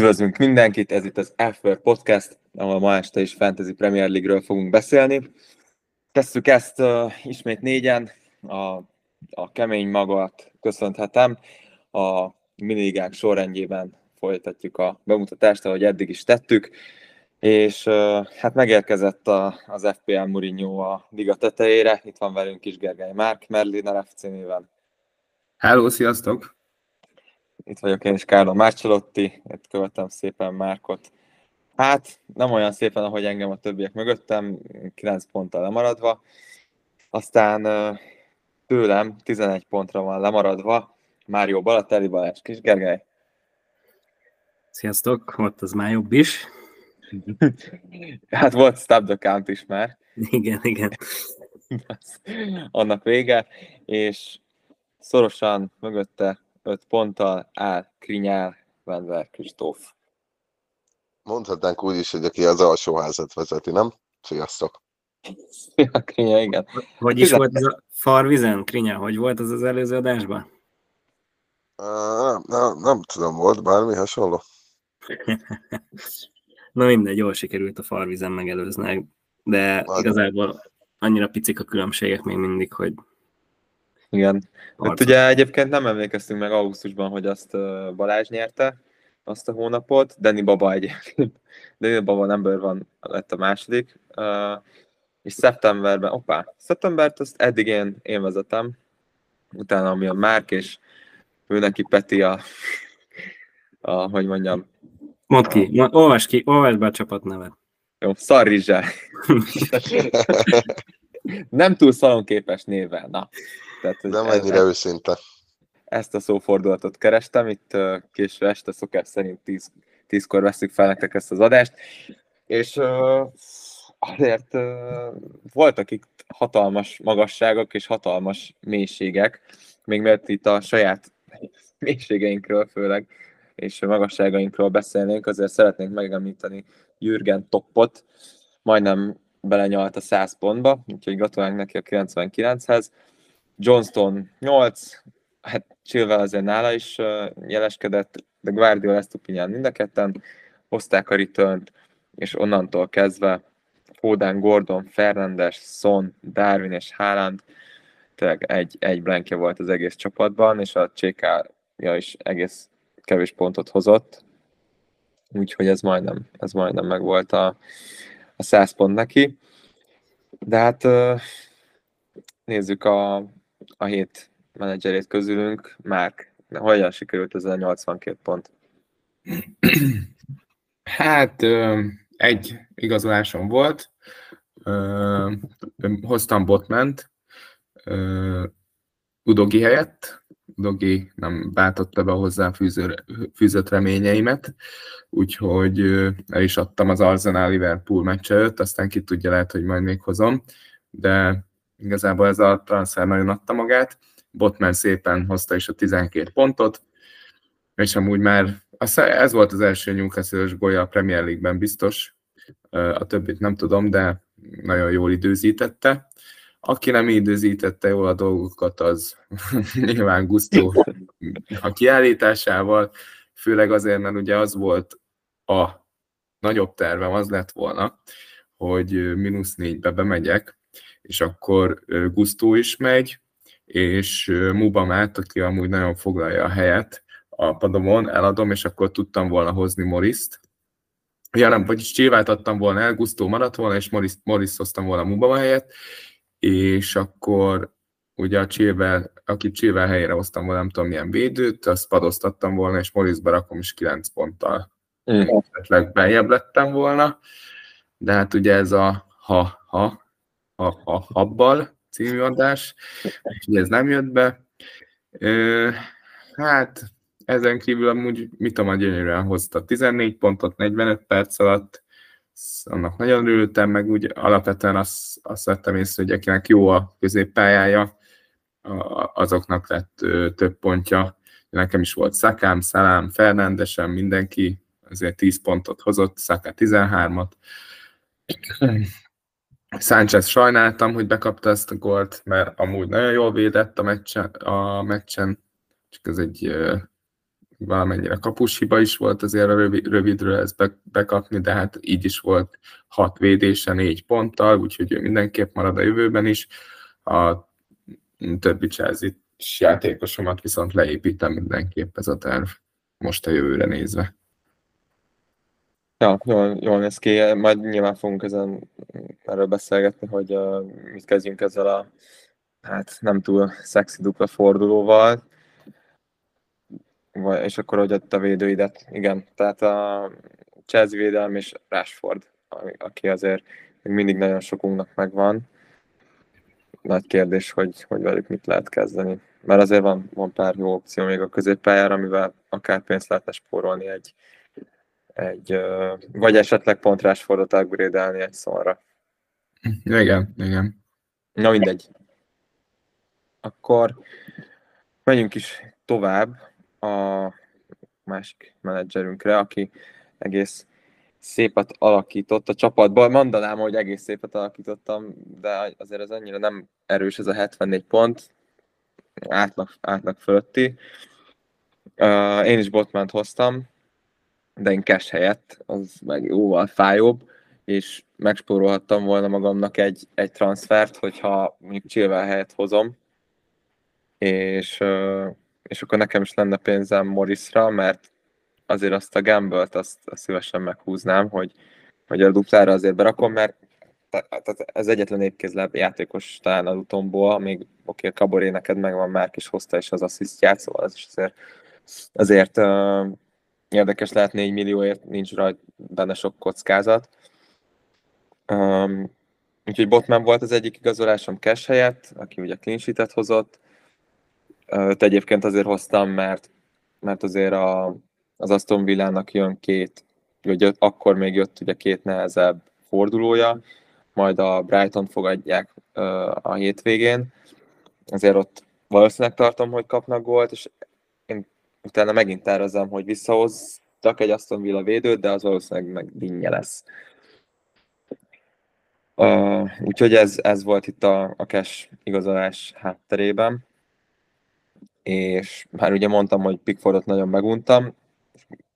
Üdvözlünk mindenkit, ez itt az After Podcast, ahol ma este is Fantasy Premier League-ről fogunk beszélni. Tesszük ezt uh, ismét négyen, a, a kemény magat köszönhetem. A miniligák sorrendjében folytatjuk a bemutatást, ahogy eddig is tettük, és uh, hát megérkezett a, az FPL Mourinho a liga tetejére. Itt van velünk is Gergely Márk, Merliner FC néven. Hello, sziasztok! Itt vagyok én is, Kárla Márcsalotti, itt követem szépen Márkot. Hát, nem olyan szépen, ahogy engem a többiek mögöttem, 9 ponttal lemaradva. Aztán tőlem 11 pontra van lemaradva Mário Balatelli Balázs Kis Gergely. Sziasztok, ott az már jobb is. hát volt Stop the Count is már. Igen, igen. Annak vége, és szorosan mögötte 5 ponttal áll Krinyál Vendler Kristóf. Mondhatnánk úgy is, hogy aki az alsóházat vezeti, nem? Sziasztok! Ja, Krinya, igen. Hogy is volt ez a farvizen, Krinya? Hogy volt az az előző adásban? Uh, nem, nem, nem tudom, volt bármi hasonló? Na mindegy, jól sikerült a farvizen megelőzni, de Már igazából annyira picik a különbségek még mindig, hogy igen. Hát ugye egyébként nem emlékeztünk meg augusztusban, hogy azt Balázs nyerte, azt a hónapot. Danny Baba egyébként. Danny Baba number van lett a második. és szeptemberben, opá, szeptembert azt eddig én, én vezetem. Utána ami a Márk, és ő neki Peti a, a hogy mondjam. Mondd ki, a... olvasd ki, olvasd be a csapat nevet. Jó, Szarrizsá. nem túl szalonképes névvel, na. Tehát, Nem ennyire ez, őszinte. Ezt a szófordulatot kerestem, itt késő este szokás szerint 10, 10-kor veszük fel nektek ezt az adást, és uh, azért uh, voltak itt hatalmas magasságok és hatalmas mélységek, még mert itt a saját mélységeinkről főleg, és magasságainkról beszélnénk, azért szeretnénk megemlíteni Jürgen Toppot, majdnem belenyalt a 100 pontba, úgyhogy gratulálunk neki a 99-hez. Johnston 8, hát Chilwell azért nála is jeleskedett, de Guardiola ezt Stupinyan mind a ketten hozták a return és onnantól kezdve Foden, Gordon, Fernandes, Son, Darwin és Haaland tényleg egy, egy blankje volt az egész csapatban, és a CK-ja is egész kevés pontot hozott, úgyhogy ez majdnem, ez majdnem meg volt a, a 100 pont neki. De hát nézzük a, a hét menedzserét közülünk, Márk, hogyan sikerült ez a 82 pont? Hát egy igazolásom volt, hoztam Botment Udogi helyett, Udogi nem bátotta be hozzá fűzött reményeimet, úgyhogy el is adtam az Arsenal Liverpool meccs előtt, aztán ki tudja, lehet, hogy majd még hozom, de Igazából ez a transfer nagyon adta magát. Botman szépen hozta is a 12 pontot, és amúgy már ez volt az első Newcastle-ös golya a Premier League-ben biztos, a többit nem tudom, de nagyon jól időzítette. Aki nem időzítette jól a dolgokat, az nyilván Gusto a kiállításával, főleg azért, mert ugye az volt a nagyobb tervem, az lett volna, hogy mínusz négybe bemegyek, és akkor Gusztó is megy, és Mubamát, aki amúgy nagyon foglalja a helyet a padomon, eladom, és akkor tudtam volna hozni Moriszt. Ja nem, vagyis Csillvát adtam volna el, Gusztó maradt volna, és Morris, Morris hoztam volna Mubama helyett, és akkor ugye a Csillvel, aki Csillvel helyére hoztam volna, nem tudom milyen védőt, azt padoztattam volna, és Morrisba rakom is 9 ponttal. Mm. Esetleg beljebb lettem volna, de hát ugye ez a ha-ha, a, a Habbal című adás, úgyhogy ez nem jött be. Ö, hát ezen kívül amúgy mit a gyönyörűen hozta 14 pontot 45 perc alatt, annak nagyon örültem, meg úgy alapvetően azt, azt vettem észre, hogy akinek jó a középpályája, azoknak lett több pontja. Nekem is volt Szakám, Szalám, Fernándesen, mindenki azért 10 pontot hozott, Szaká 13-at. Sánchez sajnáltam, hogy bekapta ezt a gólt, mert amúgy nagyon jól védett a meccsen, a meccsen csak ez egy valamennyire kapus hiba is volt azért a rövid, rövidről ezt be, bekapni, de hát így is volt hat védése négy ponttal, úgyhogy ő mindenképp marad a jövőben is. A többi Chelsea játékosomat viszont leépítem mindenképp ez a terv most a jövőre nézve. Ja, jól, jól néz ki. Majd nyilván fogunk ezen erről beszélgetni, hogy uh, mit kezdjünk ezzel a hát nem túl szexi dupla fordulóval. Vagy, és akkor hogy a védőidet. Igen, tehát a Chelsea védelem és Rashford, aki azért még mindig nagyon sokunknak megvan. Nagy kérdés, hogy, hogy velük mit lehet kezdeni. Mert azért van, van pár jó opció még a középpályára, amivel akár pénzt lehetne spórolni egy, egy vagy esetleg pont Rashfordot upgrade egy szóra. Igen, igen. Na mindegy. Akkor menjünk is tovább a másik menedzserünkre, aki egész szépet alakított a csapatban. Mondanám, hogy egész szépet alakítottam, de azért ez annyira nem erős ez a 74 pont, átlag, átlag fölötti. Uh, én is Botmant hoztam, de én cash helyett, az meg jóval fájóbb, és megspórolhattam volna magamnak egy, egy transfert, hogyha mondjuk Chilwell helyett hozom, és, és akkor nekem is lenne pénzem Morrisra, mert azért azt a gamble azt, azt szívesen meghúznám, hogy, hogy a duplára azért berakom, mert tehát ez egyetlen épkézlebb játékos talán a utomból, még oké, a Kaboré neked megvan már, és hozta is az asszisztját, szóval ez is azért, azért érdekes lehet 4 millióért, nincs rajta benne sok kockázat. Um, úgyhogy Botman volt az egyik igazolásom cash helyett, aki ugye clean sheet hozott, Őt egyébként azért hoztam, mert, mert azért a, az Aston Villának jön két, vagy akkor még jött ugye két nehezebb fordulója, majd a Brighton fogadják a hétvégén, azért ott valószínűleg tartom, hogy kapnak gólt, és utána megint tervezem, hogy visszahoztak egy Aston Villa védőt, de az valószínűleg meg dinnye lesz. Uh, úgyhogy ez, ez volt itt a, a cash igazolás hátterében és már ugye mondtam, hogy Pickfordot nagyon meguntam,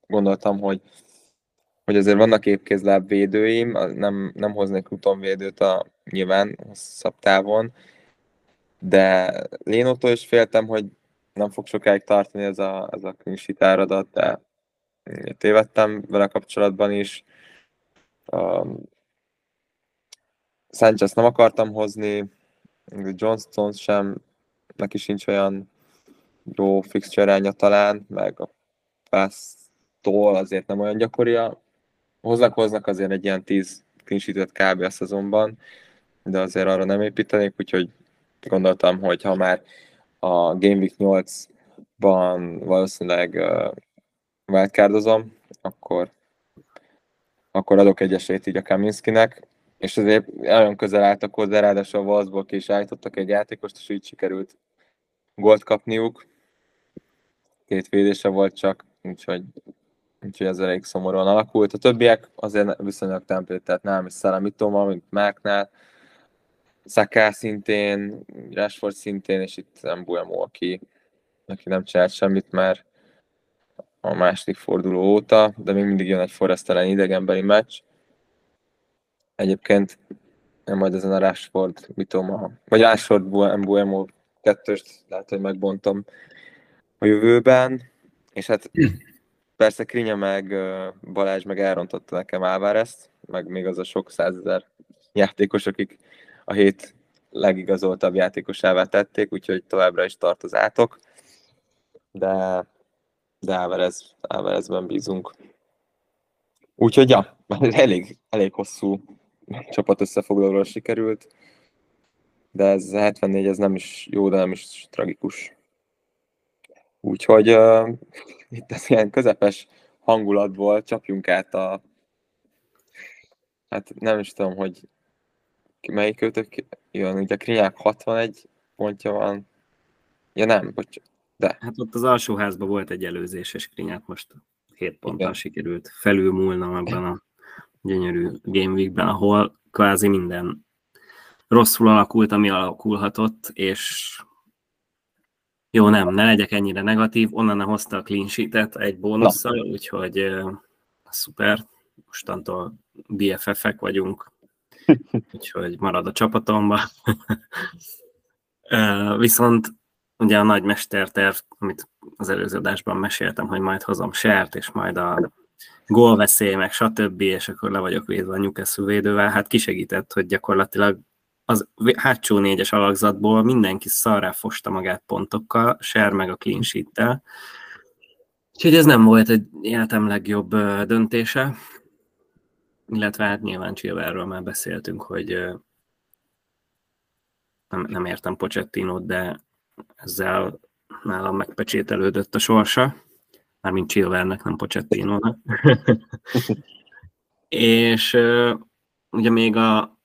gondoltam, hogy, hogy azért vannak épkézláb védőim, nem, nem hoznék utonvédőt a nyilván hosszabb távon, de Lénótól is féltem, hogy nem fog sokáig tartani ez a, ez a clean áradat, de tévedtem vele kapcsolatban is. Um, Sanchez nem akartam hozni, Johnston sem, neki sincs olyan jó fixture talán, meg a pásztól azért nem olyan gyakori a hoznak, hoznak azért egy ilyen 10 clean kb. a szezonban, de azért arra nem építenék, úgyhogy gondoltam, hogy ha már a Game Week 8-ban valószínűleg uh, wildcardozom, akkor, akkor adok egy esélyt így a Kaminskinek, és azért nagyon közel álltak hozzá, ráadásul a Wolfsból ki is állítottak egy játékost, és így sikerült gólt kapniuk, két védése volt csak, úgyhogy, úgyhogy ez elég szomorúan alakult. A többiek azért viszonylag templét, nem is Szelemitoma, mint Máknál, Szaká szintén, Rashford szintén, és itt nem Buemo, aki, aki nem csinált semmit már a második forduló óta, de még mindig jön egy Forrest ellen idegenbeli meccs. Egyébként nem majd ezen a Rashford, Mitoma, vagy Rashford Buemo kettőst lehet, hogy megbontom a jövőben, és hát persze Krinya meg Balázs meg elrontotta nekem Álvárezt, meg még az a sok százezer játékos, akik a hét legigazoltabb játékosává tették, úgyhogy továbbra is tart az átok, de, de Álvarez, Álvarezben bízunk. Úgyhogy ja, elég, elég hosszú csapat összefoglalóra sikerült, de ez 74, ez nem is jó, de nem is tragikus. Úgyhogy uh, itt ez ilyen közepes hangulatból csapjunk át a hát nem is tudom, hogy melyik őtök jön, ugye Krinyák 61 pontja van. Ja nem, bocs, de. Hát ott az alsóházban volt egy előzéses Krinyák, most 7 ponttal Igen. sikerült felülmúlnom ebben a gyönyörű Game Weekben, ahol kvázi minden rosszul alakult, ami alakulhatott, és Jó, nem, ne legyek ennyire negatív, onnan hozta a clean sheet egy bónusszal, úgyhogy uh, szuper, mostantól BFF-ek vagyunk, úgyhogy marad a csapatomba. viszont ugye a nagy mesterterv, amit az előző adásban meséltem, hogy majd hozom sert, és majd a gólveszély, meg stb., és akkor le vagyok védve a Newcastle védővel, hát kisegített, hogy gyakorlatilag az hátsó négyes alakzatból mindenki szarrá fosta magát pontokkal, Ser meg a clean sheet-tel. Úgyhogy ez nem volt egy életem legjobb döntése, illetve hát nyilván Chilverről már beszéltünk, hogy nem, nem értem Pochettinót, de ezzel nálam megpecsételődött a sorsa, mármint Chilvernek, nem Pochettinónak. és ugye még a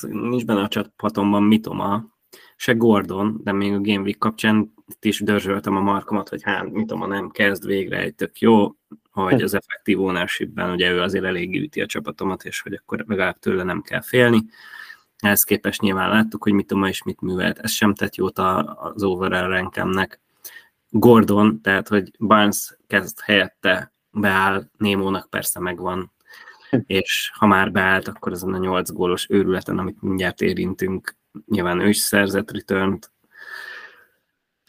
nincs benne a csapatomban Mitoma, se Gordon, de még a Game Week kapcsán itt is dörzsöltem a markomat, hogy hát Mitoma nem kezd végre egy tök jó, hogy az effektív ownership ugye ő azért elég üti a csapatomat, és hogy akkor legalább tőle nem kell félni. Ehhez képest nyilván láttuk, hogy Mitoma is mit művelt. Ez sem tett jót az overall rankemnek. Gordon, tehát hogy Barnes kezd helyette beáll, Némónak persze megvan és ha már beállt, akkor azon a nyolc gólos őrületen, amit mindjárt érintünk, nyilván ő is szerzett return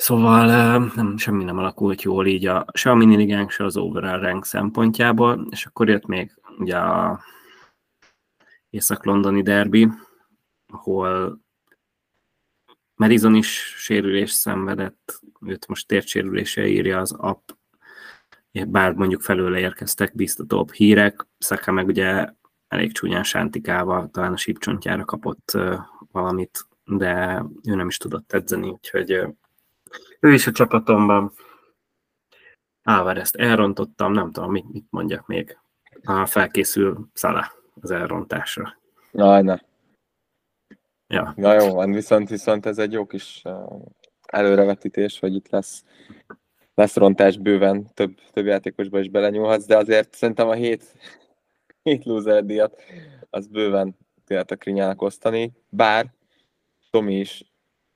Szóval nem, semmi nem alakult jól így a, se a miniligánk, se az overall rank szempontjából, és akkor jött még ugye a észak-londoni derby, ahol Madison is sérülés szenvedett, őt most tértsérülése írja az app, bár mondjuk felőle érkeztek biztatóbb hírek, Szaka meg ugye elég csúnyán sántikával, talán a sípcsontjára kapott valamit, de ő nem is tudott edzeni, úgyhogy ő is a csapatomban. ezt elrontottam, nem tudom, mit, mit mondjak még. Ha felkészül Szala az elrontásra. Na, ne. Ja. Na jó van, viszont, viszont ez egy jó kis előrevetítés, hogy itt lesz lesz rontás bőven, több, több játékosba is belenyúlhatsz, de azért szerintem a hét, hét loser díjat az bőven tudjátok Krinyának osztani, bár Tomi is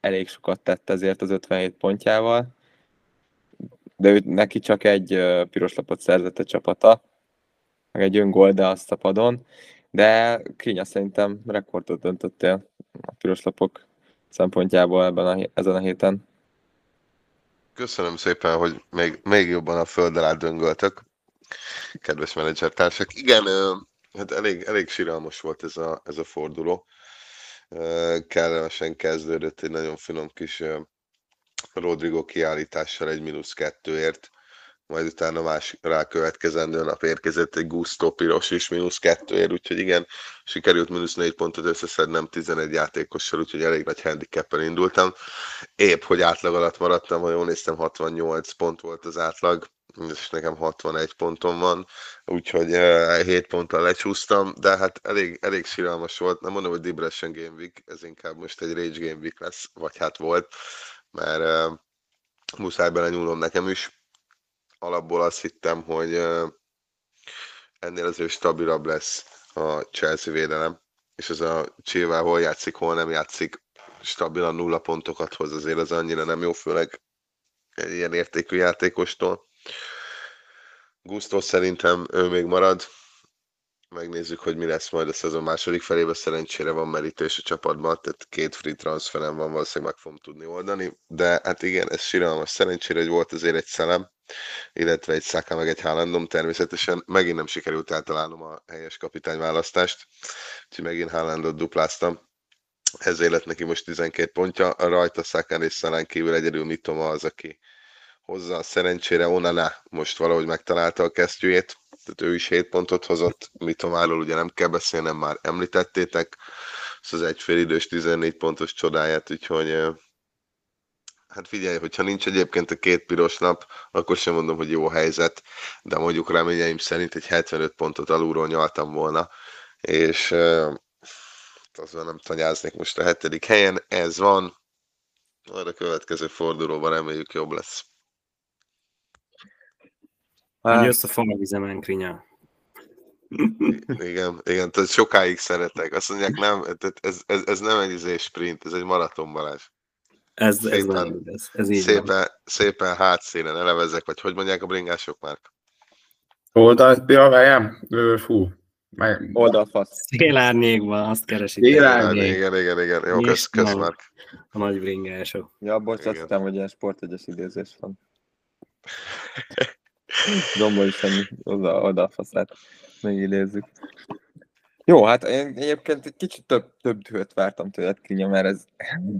elég sokat tett ezért az 57 pontjával, de ő, neki csak egy piros lapot szerzett a csapata, meg egy öngól, de azt a padon, de Krinya szerintem rekordot döntöttél a piros lapok szempontjából ebben a, ezen a héten. Köszönöm szépen, hogy még, még jobban a föld alá döngöltök, kedves menedzsertársak. Igen, hát elég, elég siralmas volt ez a, ez a forduló. Kellemesen kezdődött egy nagyon finom kis Rodrigo kiállítással egy mínusz kettőért majd utána más rákövetkezendő nap érkezett egy Gusto Piros is mínusz kettőért, úgyhogy igen, sikerült mínusz négy pontot összeszednem 11 játékossal, úgyhogy elég nagy handicappen indultam. Épp, hogy átlag alatt maradtam, ha jól néztem, 68 pont volt az átlag, és nekem 61 pontom van, úgyhogy 7 eh, ponttal lecsúsztam, de hát elég, elég síralmas volt, nem mondom, hogy Depression Game Week, ez inkább most egy Rage Game Week lesz, vagy hát volt, mert uh, muszáj belenyúlnom nekem is, alapból azt hittem, hogy ennél azért stabilabb lesz a Chelsea védelem, és ez a Chilwell hol játszik, hol nem játszik, stabilan nulla pontokat hoz, azért az annyira nem jó, főleg egy ilyen értékű játékostól. Gusto szerintem ő még marad, megnézzük, hogy mi lesz majd a szezon második felében, szerencsére van merítés a csapatban, tehát két free transferem van, valószínűleg meg fogom tudni oldani, de hát igen, ez síralmas, szerencsére, hogy volt azért egy szelem, illetve egy Saka meg egy Haalandom, természetesen. Megint nem sikerült eltalálnom a helyes kapitányválasztást, úgyhogy megint Haalandot dupláztam, ezért lett neki most 12 pontja, a rajta Szakán és Szalán kívül egyedül Mitoma az, aki hozza. Szerencsére Onana most valahogy megtalálta a kesztyűjét, tehát ő is 7 pontot hozott, Mitomáról ugye nem kell beszélnem, már említettétek, az az egyfélidős 14 pontos csodáját, úgyhogy hát figyelj, hogyha nincs egyébként a két piros nap, akkor sem mondom, hogy jó helyzet, de mondjuk reményeim szerint egy 75 pontot alulról nyaltam volna, és azon nem tanyáznék most a hetedik helyen, ez van, arra a következő fordulóban reméljük jobb lesz. Hát, jössz a falvizemen, Krinya. Igen, igen, tehát sokáig szeretek. Azt mondják, nem, ez, ez, ez nem egy izé sprint, ez egy maraton Balázs. Ez, ez, Szépen- nagyon ez, ez így van. Szépen, szépen hátszélen elevezek, vagy hogy mondják a bringások már? Ö, fú, meg, Oldalfasz. Szélárnyékban azt keresik Szélárnyék. Igen, igen, igen. Jó, kösz, kösz. Márk. a nagy bringások. Ja, bocs, azt hittem, hogy ilyen sportegyes idézés van. Dombo is semmi oda, oldalfaszát még idézzük. Jó, hát én egyébként egy kicsit több, több dühöt vártam tőled, Krinya, mert ez...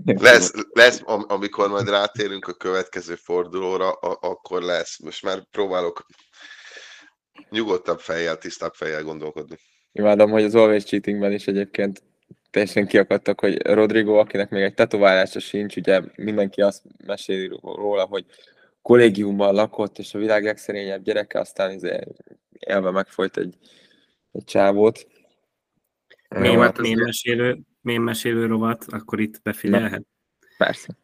Lesz, lesz, am- amikor majd rátérünk a következő fordulóra, a- akkor lesz. Most már próbálok nyugodtabb fejjel, tisztább fejjel gondolkodni. Imádom, hogy az Always Cheatingben is egyébként teljesen kiakadtak, hogy Rodrigo, akinek még egy tetoválása sincs, ugye mindenki azt meséli róla, hogy kollégiumban lakott, és a világ legszerényebb gyereke, aztán izé élve megfolyt egy, egy csávót. Jó, hát mémmesélő, mémmesélő rovat, akkor itt befigyelhet. Persze.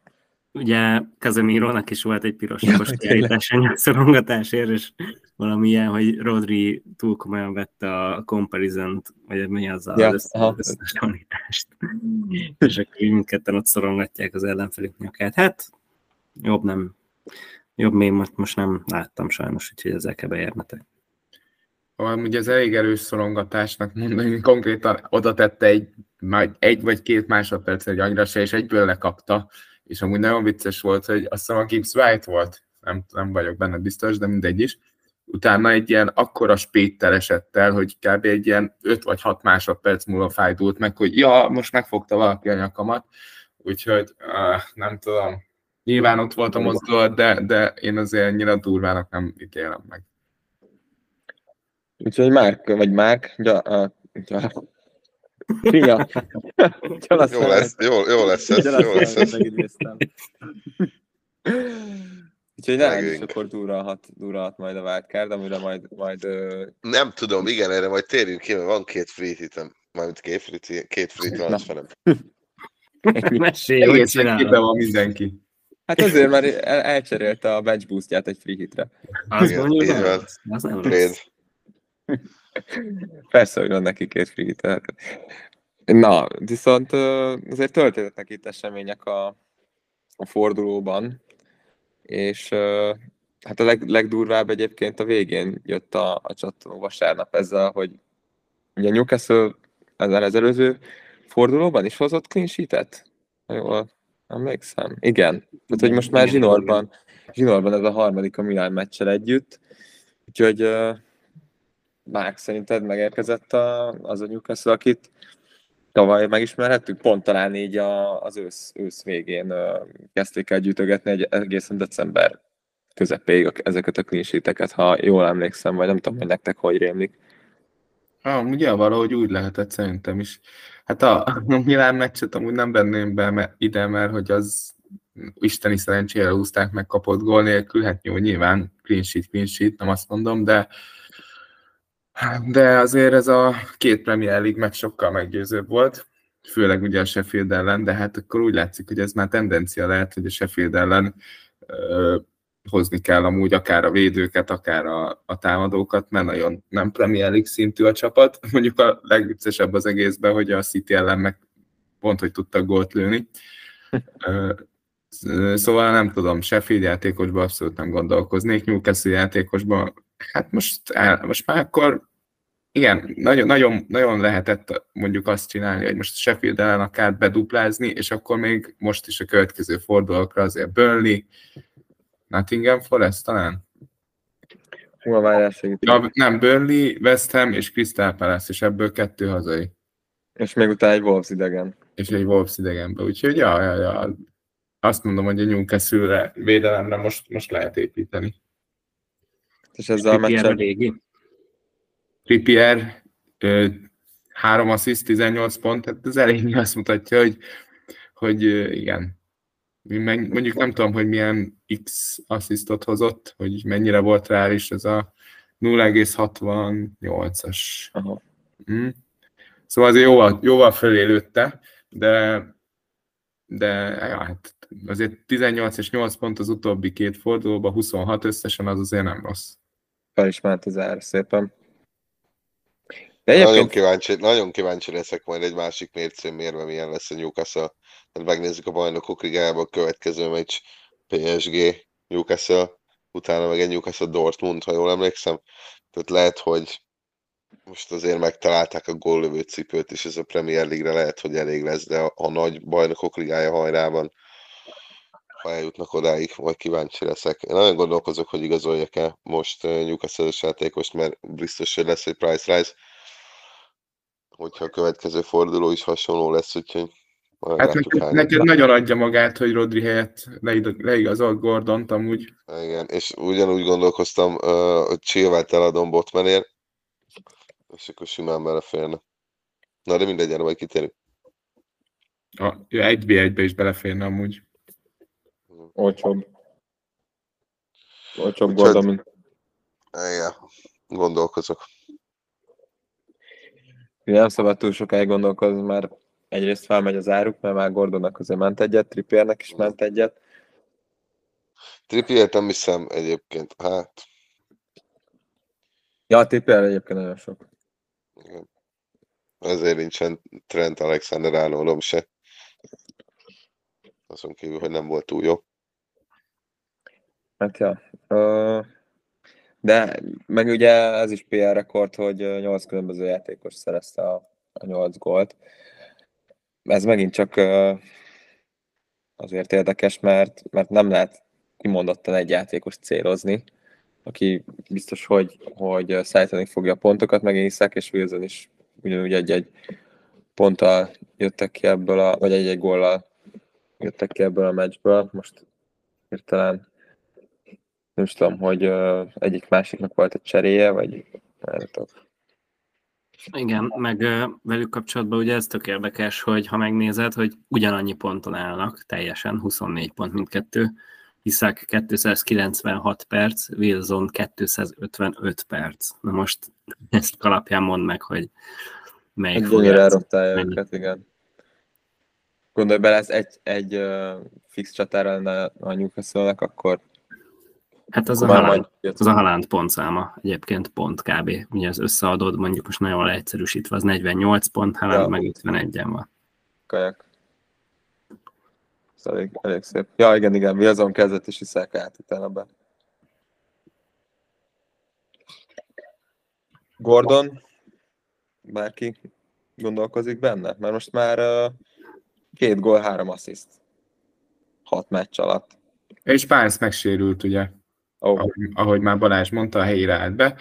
Ugye Kazemirónak is volt egy piros Ja, a nyorszorongatásért, és valami ilyen, hogy Rodri túl komolyan vette a comparison vagy mi az Ja, az összehasonlítást. és akkor mindketten ott szorongatják az ellenfelük nyakát. Hát, jobb nem. Jobb még most, nem láttam sajnos, úgyhogy ezzel kell beérnetek. Amúgy az elég erős szorongatásnak mondani, konkrétan oda tette egy, egy vagy két másodperc egy annyira se, és egyből lekapta, és amúgy nagyon vicces volt, hogy azt hiszem a Gibbs White volt, nem, nem vagyok benne biztos, de mindegy is. Utána egy ilyen akkora spéttel esett el, hogy kb. egy ilyen 5 vagy 6 másodperc múlva fájdult meg, hogy ja, most megfogta valaki a nyakamat, úgyhogy uh, nem tudom. Nyilván ott volt a mozdulat, de, de én azért ennyire durvának nem ítélem meg. Úgyhogy Márk, vagy Márk, gya, a, gya. Gyalasz Jó lesz, jó, jó lesz ez, jó lesz ez. Úgyhogy nem, is akkor durralhat, durralhat majd a wildcard, amire majd, majd ö, Nem tudom, igen, erre majd térjünk ki, mert van két free hitem, mármint két free, két free transferem. Mesélj, hogy kibe van mindenki. Hát azért, mert el, elcserélte a bench boostját egy free hitre. Az Igen, így van. az nem Trade. rossz. Persze, hogy van neki két free hitre. Na, viszont azért történetnek itt események a, a fordulóban, és hát a leg, legdurvább egyébként a végén jött a, a csattanó vasárnap ezzel, hogy ugye Newcastle ezzel az előző fordulóban is hozott clean sheet-et? Jól emlékszem. Igen. Tehát, hogy most már Igen, zsinórban, zsinórban ez a harmadik a Milan meccsel együtt. Úgyhogy uh, Márk, szerinted megérkezett a, az a Newcastle, akit tavaly megismerhettük? Pont talán így a, az ősz, ősz végén uh, kezdték el gyűjtögetni egy egészen december közepéig ezeket a clean sheet-eket, ha jól emlékszem, vagy nem tudom, hogy nektek hogy rémlik. Ah, ugye valahogy úgy lehetett szerintem is. Hát a, a Milán meccset amúgy nem venném be me- ide, mert hogy az isteni szerencsére húzták meg kapott gól nélkül, hát jó, nyilván clean sheet, clean sheet, nem azt mondom, de de azért ez a két Premier League meg sokkal meggyőzőbb volt, főleg ugye a Sheffield ellen, de hát akkor úgy látszik, hogy ez már tendencia lehet, hogy a Sheffield ellen ö, hozni kell amúgy akár a védőket, akár a, a támadókat, mert nagyon nem Premier League szintű a csapat. Mondjuk a legviccesebb az egészben, hogy a City ellen meg pont, hogy tudtak gólt lőni. Szóval nem tudom, Sheffield játékosban abszolút nem gondolkoznék, Newcastle játékosban, hát most, most már akkor igen, nagyon, nagyon, nagyon lehetett mondjuk azt csinálni, hogy most Sheffield ellen akár beduplázni, és akkor még most is a következő fordulókra azért Burnley, Nottingham Forest talán? Hol várjál segíti? Ja, nem, Burnley, West Ham és Crystal Palace, és ebből kettő hazai. És még utána egy Wolves idegen. És egy Wolves idegenbe. Úgyhogy ja, ja, ja. Azt mondom, hogy a Newcastle-re védelemre most, most lehet építeni. És ezzel a meccsen. Trippier, ö, három assziszt, 18 pont, tehát ez elég azt mutatja, hogy, hogy igen. Mondjuk nem tudom, hogy milyen X asszisztot hozott, hogy mennyire volt reális ez a 0,68-as. Aha. Mm. Szóval azért jóval, jóval fölé lőtte, de, de ja, hát azért 18 és 8 pont az utóbbi két fordulóban, 26 összesen az azért nem rossz. fel is ment az ár szépen. De Nagyon egyébként kíváncsi, nagyon kíváncsi leszek majd egy másik mércén mérve, milyen lesz a Newcastle. Hát megnézzük a bajnokok ligájába a következő meccs PSG, Newcastle, utána meg egy Newcastle Dortmund, ha jól emlékszem. Tehát lehet, hogy most azért megtalálták a góllövő cipőt, és ez a Premier League-re lehet, hogy elég lesz, de a, a nagy bajnokok ligája hajrában, ha eljutnak odáig, majd kíváncsi leszek. Én nagyon gondolkozok, hogy igazoljak-e most eh, Newcastle-es játékost, mert biztos, hogy lesz egy price rise, hogyha a következő forduló is hasonló lesz, úgyhogy Hát neked, neked nagyon adja magát, hogy Rodri helyett leigazolt Gordont amúgy. Igen, és ugyanúgy gondolkoztam, ö, hogy Chilwell-t eladom Botmanért, és akkor simán beleférne. Na, de mindegy, erre majd kitérünk. A, ő egy v 1 be is beleférne amúgy. olcsóbb. Olcsóbb Úgyhogy- Gordon, mint Igen, gondolkozok. Ugye nem szabad túl sokáig gondolkozni, mert egyrészt felmegy az áruk, mert már Gordonnak azért ment egyet, Trippiernek is ment egyet. Trippier nem hiszem egyébként, hát Ja, Trippier egyébként nagyon sok. igen. ezért nincsen Trent Alexander Arnoldom se. Azon kívül, hogy nem volt túl jó. Hát ja. Ö, De meg ugye ez is PR rekord, hogy 8 különböző játékos szerezte a, a 8 gólt. Ez megint csak azért érdekes, mert, mert nem lehet kimondottan egy játékos célozni, aki biztos, hogy, hogy szállítani fogja a pontokat, meg Iszák és Wilson is ugyanúgy egy-egy ponttal jöttek ki ebből, a, vagy egy-egy góllal jöttek ki ebből a meccsből. Most hirtelen nem is tudom, hogy ö, egyik másiknak volt egy cseréje, vagy nem tudok. Igen, meg ö, velük kapcsolatban ugye ez tök érdekes, hogy ha megnézed, hogy ugyanannyi ponton állnak teljesen, 24 pont mindkettő, Iszák 296 perc, Wilson 255 perc. Na most ezt alapján mondd meg, hogy melyik Egy fog gyönyörű játszani. elrottálja őket, igen. Gondolj bele, ez egy, egy uh, fix csatára lenne a Newcastle-nek, akkor Hát az a, majd jött. az a Haaland pontszáma, egyébként pont kb. Ugye az összeadod, mondjuk most nagyon leegyszerűsítve, az 48 pont, Haaland Ja. meg 51-en van. kajak. Ez elég, elég szép. Ja, igen, igen, Wilson kezdett, és Iszák át utána be. Gordon, bárki gondolkozik benne? Mert most már uh, két gól, három assziszt. Hat meccs alatt. És Barnes megsérült, ugye, ahogy, ahogy már Balázs mondta, a helyére állt be.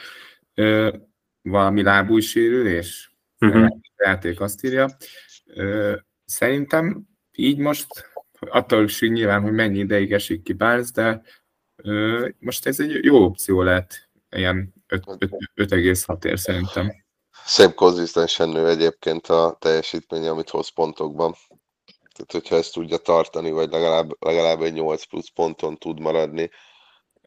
Ö, valami lábújsérülés, Uh-huh. a játék azt írja. Ö, szerintem így most, attól is nyilván, hogy mennyi ideig esik ki Barnes, de ö, most ez egy jó opció lehet, ilyen öt- öt- 5,6 ér szerintem. Szép konzisztensen nő egyébként a teljesítmény, amit hoz pontokban. Tehát, hogyha ezt tudja tartani, vagy legalább, legalább egy 8 plusz ponton tud maradni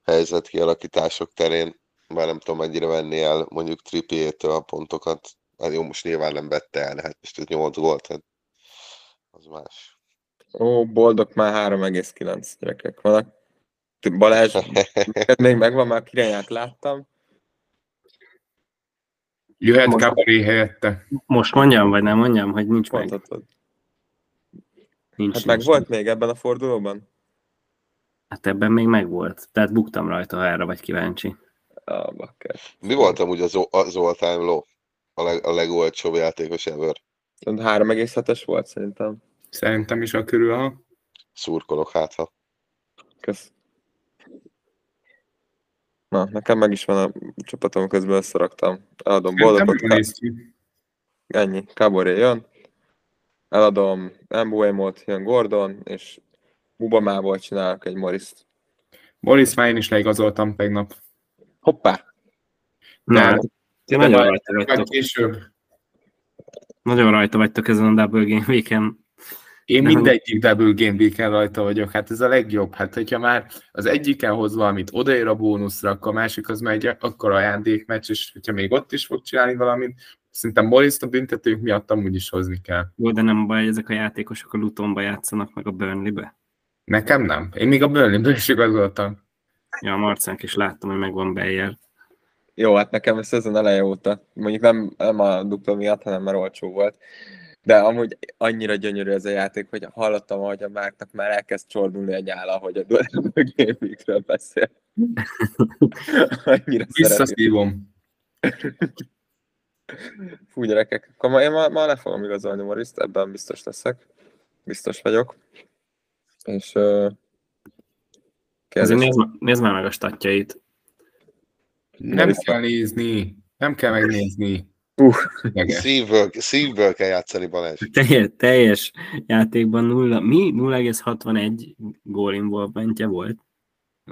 helyzet kialakítások terén, már nem tudom mennyire venni el mondjuk Trippier-től a pontokat. Hát jó, most nyilván nem vette el, hát most ez 8 volt, hát az más. Ó, boldog már 3,9 gyerekek vannak. Balázs, még megvan, már kirányát láttam. Jöhet Most- helyette. Most mondjam, vagy nem mondjam, hogy nincs meg. Mondhatod. Nincs, Hát nincs, meg volt még ebben a fordulóban? Hát ebben még megvolt. Tehát buktam rajta, ha erre vagy kíváncsi. Ah, bakker. Mi volt amúgy az, az all-time low? A, leg, a legolcsóbb játékos ever? 3,7-es volt szerintem. Szerintem is a körül, ha. Szurkolok hát, ha. Kösz. Na, nekem meg is van a csapatom, közben összeraktam. Eladom boldogot, ennyi, Caboré jön. Eladom Embuemot, jön Gordon, és Bubamából csinálok egy Morris-t. Morris már én is leigazoltam tegnap. Hoppá! Na, hát, ti nagyon rajta Vagy vagytok. később. Nagyon rajta vagytok ezen a Double Game Weekend. Én Nem. mindegyik double game weekend rajta vagyok, hát ez a legjobb. Hát hogyha már az egyiken hoz valamit, odaér a bónuszra, akkor a másik az megy, akkor ajándékmeccs, és hogyha még ott is fog csinálni valamit, szerintem Morris a büntetők miatt amúgy is hozni kell. Jó, de nem baj, ezek a játékosok a Lutonba játszanak, meg a Burnley-be. Nekem nem. Én még a Burnley-ből is igazoltam. Ja, a Marcánk is láttam, hogy megvan Beyer. Jó, hát nekem a szezon eleje óta, mondjuk nem, nem a dupla miatt, hanem mert olcsó volt, de amúgy annyira gyönyörű ez a játék, hogy hallottam, hogy a Márknak már elkezd csordulni a nyála, hogy a Game Weekről beszél. annyira. Visszaszívom. Fú, gyerekek, akkor ma, én ma, ma le fogom igazolni Moriszt, ebben biztos leszek. Biztos vagyok. És uh, Ezért nézd, nézd már meg a statjait. Nem Vissza. kell nézni. Nem kell megnézni. Uh. Szívből, szívből kell játszani, Balázs. Teljes, teljes játékban nulla, mi? 0,61 gól involvementje volt?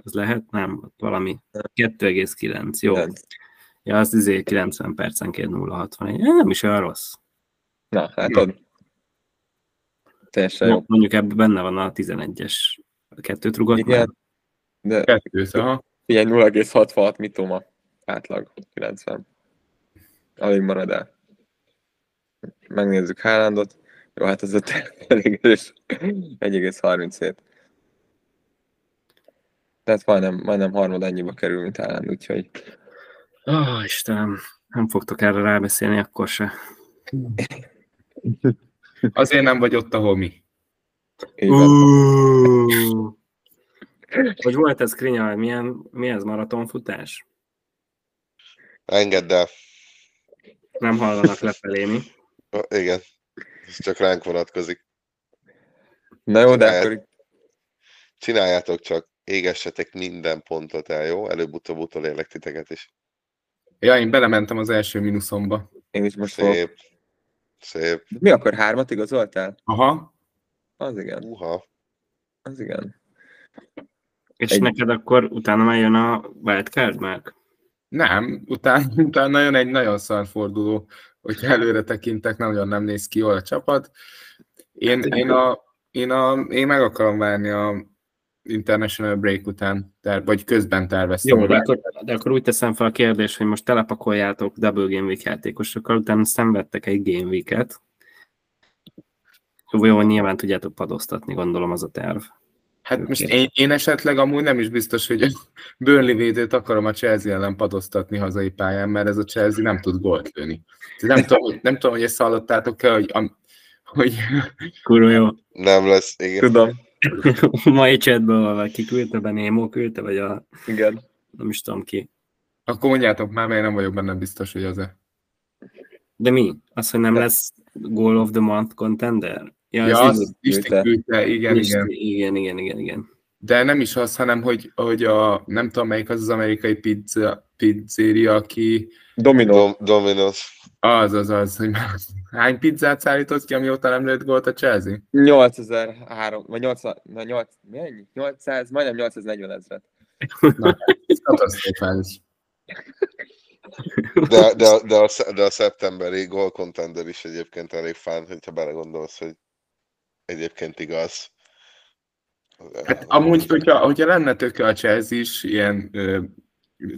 Az lehet? Nem, valami. 2,9. Jó. nem. Ja, az izé 90 percenként 0,61. Eh, Nem is olyan rossz. Na, látod? Teljesen jó. Mo- Mondjuk ebben benne van a 11-es kettőt rugott. Igen. meg. De Kettőt, aha. Ilyen 0,66 mitoma átlag 90. Alig marad el. Megnézzük Haalandot. Jó, hát ez ott elég erős. 1,37. Tehát majdnem, majdnem harmad annyiba kerül, mint Haaland, úgyhogy Ó, oh, Istenem, nem fogtok erre rábeszélni akkor se. Azért nem vagy ott, ahol mi. Hogy volt ez, Krinya, milyen, mi ez maratonfutás? Engedd el. Nem hallanak lefelé, mi? Igen. Ez csak ránk vonatkozik. Na jó, de akkor Csináljátok csak, égessetek minden pontot el, jó? Előbb-utóbb utolérlek titeket is. Ja, én belementem az első mínuszomba. én is most fogok. Szép. Mi akkor hármat igazoltál? Aha. Az igen, Uha. az igen. És Egy- neked akkor utána már jön a wildcard már? Nem, utána, utána jön egy nagyon szar forduló, hogyha előre tekintek, nagyon nem néz ki jól a csapat. Én, én, a, én, a, én meg akarom várni a International Break után, ter, vagy közben terveztem. Jó, de akkor, de akkor úgy teszem fel a kérdést, hogy most telepakoljátok Double Game Week játékosokkal, utána szenvedtek egy Game Week-et. Jó, nyilván tudjátok padoztatni, gondolom az a terv. Hát most én, én esetleg amúgy nem is biztos, hogy a Burnley védőt akarom a Chelsea ellen padoztatni hazai pályán, mert ez a Chelsea nem tud gólt lőni. Nem tudom, hogy, nem tudom, hogy ezt hallottátok-e, hogy, am- hogy Kurva jó. Nem lesz, igen. Tudom, Mai chatből valaki küldte be, Némo küldte, vagy a igen. nem is tudom ki. akkor mondjátok már, mert én nem vagyok benne biztos, hogy az-e. De mi? Az, hogy nem lesz Goal of the Month contender? Ja, ez az így- Isten küldte, igen, is- igen. igen, igen, igen, igen. De nem is az, hanem hogy, hogy a, nem tudom melyik az az amerikai pizza, pizzeria, aki Dominó. Dom- Dominos. az, az, az, hogy hány pizzát szállított ki, amióta nem lőtt gólt a Chelsea? 8003, vagy 80, na 8, mi ennyi? 800, majdnem 840 ezret. Ez katasztrofális. De, de, de, a, de a szeptemberi goal contender is egyébként elég fán, hogyha belegondolsz, hogy egyébként igaz. Hát amúgy, hogyha, hogyha lenne töke a Chelsea is ilyen ö,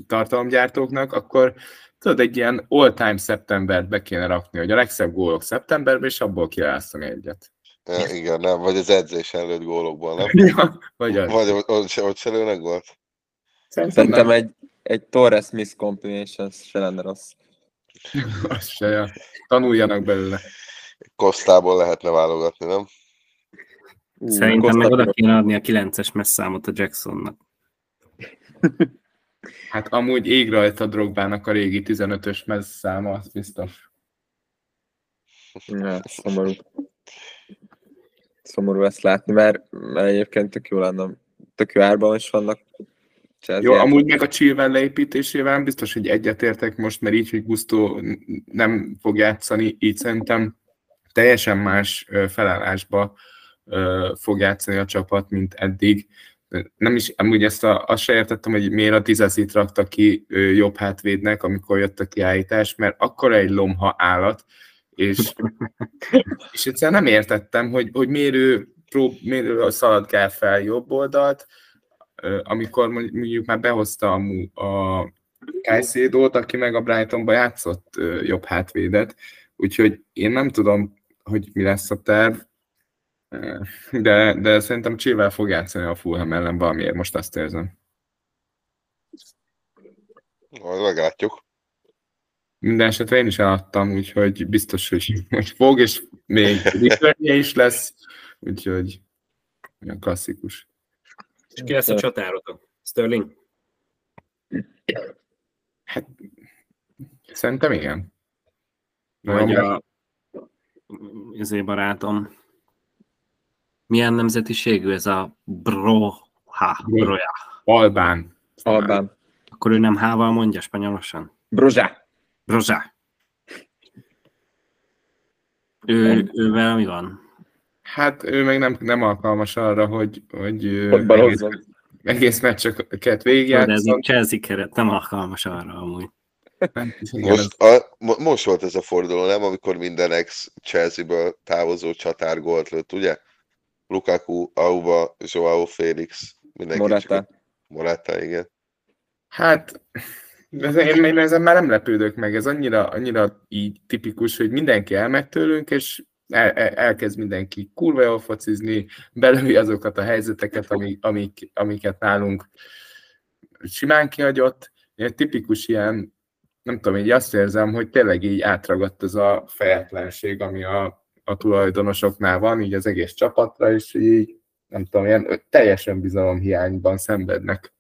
tartalomgyártóknak, akkor tudod, egy ilyen all-time szeptembert be kéne rakni, hogy a legszebb gólok szeptemberben, és abból kiválasztani egyet. Ja, igen, nem, vagy az edzés előtt gólokból, nem? Ja, vagy az. Vagy ott, ott, se, ott se lőnek gólt? Szerintem egy, egy Torres Miss combination se lenne rossz. Az se, ja. Tanuljanak belőle. Kosztából lehetne válogatni, nem? Ú, Szerintem meg oda kéne adni a 9-es messzámot a Jacksonnak. Hát amúgy ég rajta Drogbának a régi 15-ös mezszáma, az biztos. Ja, szomorú. Szomorú ezt látni, mert, mert egyébként tök jó lenne. Tök jó árban is vannak. Jó, amúgy meg a Chilwell leépítésével biztos, hogy egyetértek most, mert így, hogy Gusto nem fog játszani, így szerintem teljesen más felállásba fog játszani a csapat, mint eddig. Nem is, amúgy ezt a, azt se értettem, hogy miért a Dizazit rakta ki jobb hátvédnek, amikor jött a kiállítás, mert akkor egy lomha állat, és, és egyszerűen nem értettem, hogy, hogy miért ő, prób, miért ő szaladgál fel jobb oldalt, amikor mondjuk már behozta a, a Caicedo-t, aki meg a Brightonba játszott jobb hátvédet, úgyhogy én nem tudom, hogy mi lesz a terv, de, de szerintem Chilwell fog játszani a Fulham ellen valamiért, most azt érzem. Majd meglátjuk. Minden esetre én is eladtam, úgyhogy biztos, hogy, hogy fog, és még return is lesz, úgyhogy olyan klasszikus. És ki lesz a csatárotok? Sterling? Hát, szerintem igen. Vagy a ezért barátom. Milyen nemzetiségű ez a broha? Broja. Albán. Albán. Akkor ő nem hával mondja spanyolosan? Brozsá. Broja. Ő, ővel mi van? Hát ő meg nem, nem alkalmas arra, hogy, hogy Hogy egész, egész meccseket De ez végigjátszon. a Chelsea keret nem alkalmas arra amúgy. Most, a, mo- most volt ez a forduló, nem? Amikor minden ex Chelsea-ből távozó csatár gólt lőtt, ugye? Lukaku, Auba, Joao Félix, mindenki Morata. csak Morata, igen. Hát, ez, én, én ezen már nem lepődök meg, ez annyira, annyira így tipikus, hogy mindenki elmegy tőlünk, és el, el, elkezd mindenki kurva jól focizni, belőli azokat a helyzeteket, amik, amik, amiket nálunk simán kihagyott. Egy tipikus ilyen, nem tudom, így azt érzem, hogy tényleg így átragadt ez a fejetlenség, ami a, a tulajdonosoknál van, így az egész csapatra, és így nem tudom, ilyen teljes önbizalomhiányban szenvednek.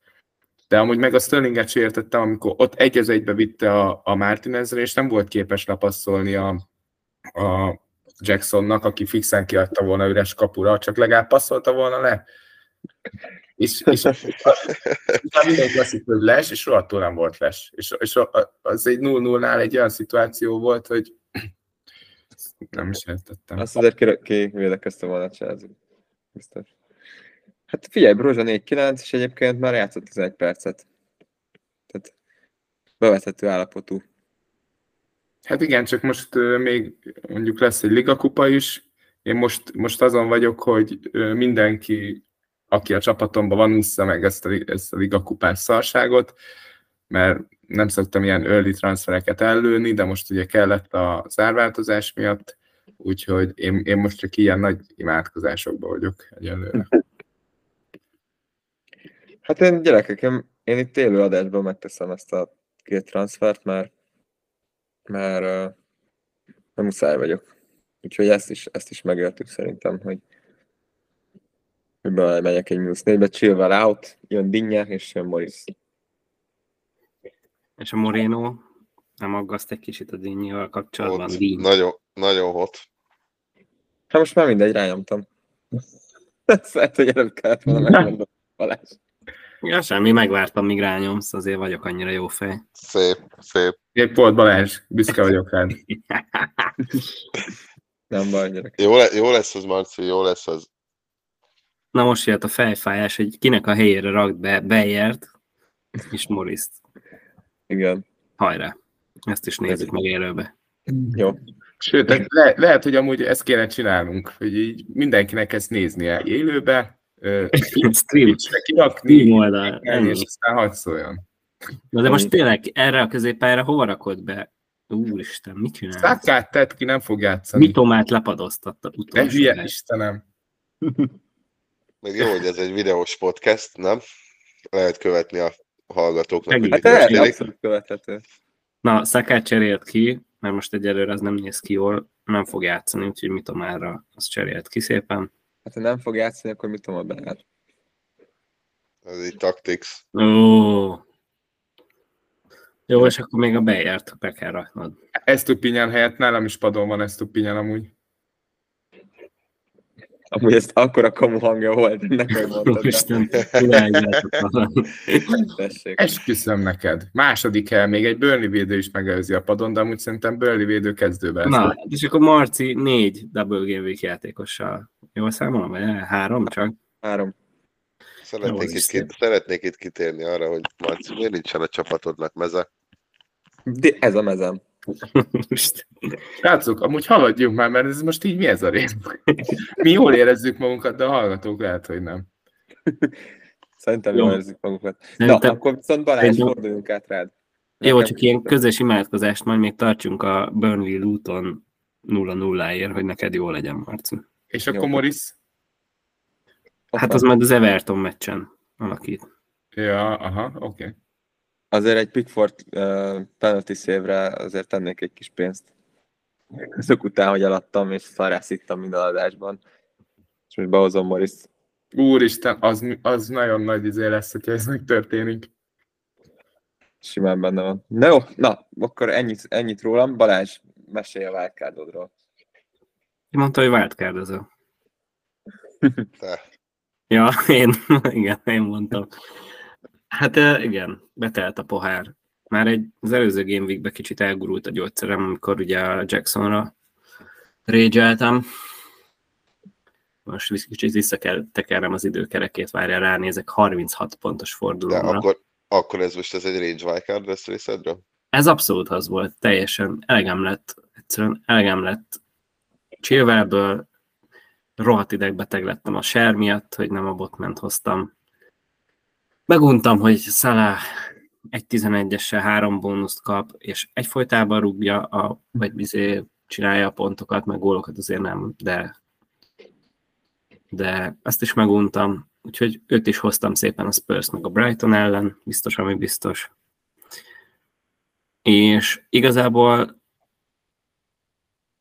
De amúgy meg a Sterlinget sem értettem, amikor ott egy az egybe vitte a, a Martinezre, és nem volt képes lepasszolni a, a Jacksonnak, aki fixen kiadta volna üres kapura, csak legalább passzolta volna le. És, és utána mindenki azt hitt, hogy les, és rohadtul nem volt les. És, és az egy 0-0-nál egy olyan szituáció volt, hogy nem is értettem. Azt azért ki, ki védekezte volna a Chelsea. Biztos. Hát figyelj, Brozsa 4-9, és egyébként már játszott 11 percet. Tehát bevethető állapotú. Hát igen, csak most még mondjuk lesz egy ligakupa is. Én most, most azon vagyok, hogy mindenki, aki a csapatomban van, ússza meg ezt a, ezt a ligakupás szarságot, mert nem szoktam ilyen early transfereket ellőni, de most ugye kellett a zárváltozás miatt, úgyhogy én, én most csak ilyen nagy imádkozásokban vagyok egyelőre. Hát én gyerekek, én, én itt élő adásban megteszem ezt a két transfert, mert, mert uh, nem muszáj vagyok. Úgyhogy ezt is, ezt is megértük szerintem, hogy hogy megyek egy mínusz négybe, Chilwell out, jön Digne és jön Morris. És a Moreno nem aggaszt egy kicsit a Dinnyével kapcsolatban? Ott, Díny. nagyon, nagyon hot. Hát most már mindegy, rányomtam. Lehet, hogy előbb kellett volna megmondani. Balázs. Ja, semmi, megvártam, míg rányomsz, azért vagyok annyira jó fej. Szép, szép. Épp volt Balázs, büszke vagyok rád. Nem baj, gyerek. Jó, le, jó lesz az, Marci, jó lesz az. Na most jött a fejfájás, hogy kinek a helyére rak be Bejert és Moriszt. Igen. Hajrá! Ezt is nézzük meg élőbe. Jó. Sőt, le, lehet, hogy amúgy ezt kéne csinálnunk, hogy így mindenkinek ezt néznie élőbe, Twitchre kirakni, oldal. és aztán szóljon. Na de most tényleg erre a középpályára hova rakod be? Úristen, mit csinál? Szákát tett ki, nem fog játszani. Mitomát lepadoztatta De utolsó. hülye Istenem. Meg jó, hogy ez egy videós podcast, nem? Lehet követni a hallgatóknak, hogy Meg- mit Hát történik. abszolút követhető. Na, Szakát cserélt ki, mert most egyelőre az nem néz ki jól, nem fog játszani, úgyhogy Mitomára az cserélt ki szépen. Hát ha nem fog játszani, akkor mit tudom a beállt. Ez egy tactics. Ó. Jó, és akkor még a Bejert be kell raknod. Esztupinyán helyett nálam is padon van Esztupinyán amúgy. Amúgy ezt akkora kamu hangja volt, hogy mondtad. Isten. Esküszöm neked. Második hely, még egy Burnley védő is megelőzi a padon, de amúgy szerintem Burnley védő kezdőben. Na, és akkor Marci négy Double Game Week játékossal. Jól számolom? Vagy három csak? Három. Szeretnék Jó, itt, kit, szeretnék itt kitérni arra, hogy Marci, miért nincsen a csapatodnak meze? De ez a mezem. Most Srácok, amúgy haladjunk már, mert ez most így mi ez a rész? Mi jól érezzük magunkat, de a hallgatók lehet, hogy nem. Szerintem Jó. jól érzik magukat. Na, Szerintem- akkor viszont Balázs, forduljunk át rád. Jó, Nekem csak ilyen közös imádkozást majd még tartsunk a Burnley Luton 0-0-ért, hogy neked jó legyen, Marci. És Jó. akkor Morris? Hát az majd az Everton meccsen alakít. Ja, aha, oké. Okay. Azért egy Pickford uh, penalty szévre azért tennék egy kis pénzt. Azok után, hogy alattam, és szarász ittam minden adásban. És most behozom Morris. Úristen, az, az nagyon nagy izé lesz, hogyha ez megtörténik. Simán benne van. Na jó, na, akkor ennyit, ennyit rólam. Balázs, mesélj a wildcardodról. Ki mondta, hogy wildcardozol? Te. Ja, én, igen, én mondtam. Hát igen, betelt a pohár. Már egy, az előző Game Weekben kicsit elgurult a gyógyszerem, amikor ugye a Jacksonra régyeltem. Most kicsit vissza kell tekernem az időkerekét, várjál, ránézek, 36 pontos De fordulóra. akkor, akkor ez most ez egy Rage Wildcard lesz részedről? Ez abszolút az volt, teljesen elegem lett, egyszerűen elegem lett Chilwellből, rohadt idegbeteg lettem a ser miatt, hogy nem a botment hoztam. Meguntam, hogy Salah egy 11-essel három bónuszt kap, és egyfolytában rúgja, a, vagy bizé csinálja a pontokat, meg gólokat azért nem, de de ezt is meguntam, úgyhogy őt is hoztam szépen a Spurs meg a Brighton ellen, biztos, ami biztos. És igazából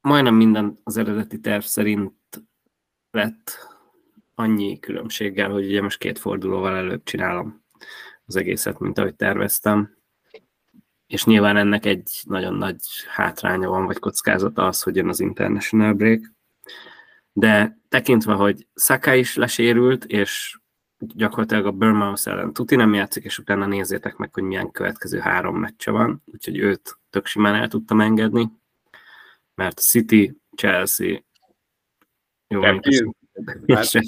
majdnem minden az eredeti terv szerint lett annyi különbséggel, hogy ugye most két fordulóval előbb csinálom az egészet, mint ahogy terveztem. És nyilván ennek egy nagyon nagy hátránya van, vagy kockázata az, hogy jön az International Break. De tekintve, hogy Saka is lesérült, és gyakorlatilag a Bournemouth ellen tuti nem játszik, és utána nézzétek meg, hogy milyen következő három meccse van, úgyhogy őt tök simán el tudtam engedni, mert City, Chelsea, jó, Sheffield. És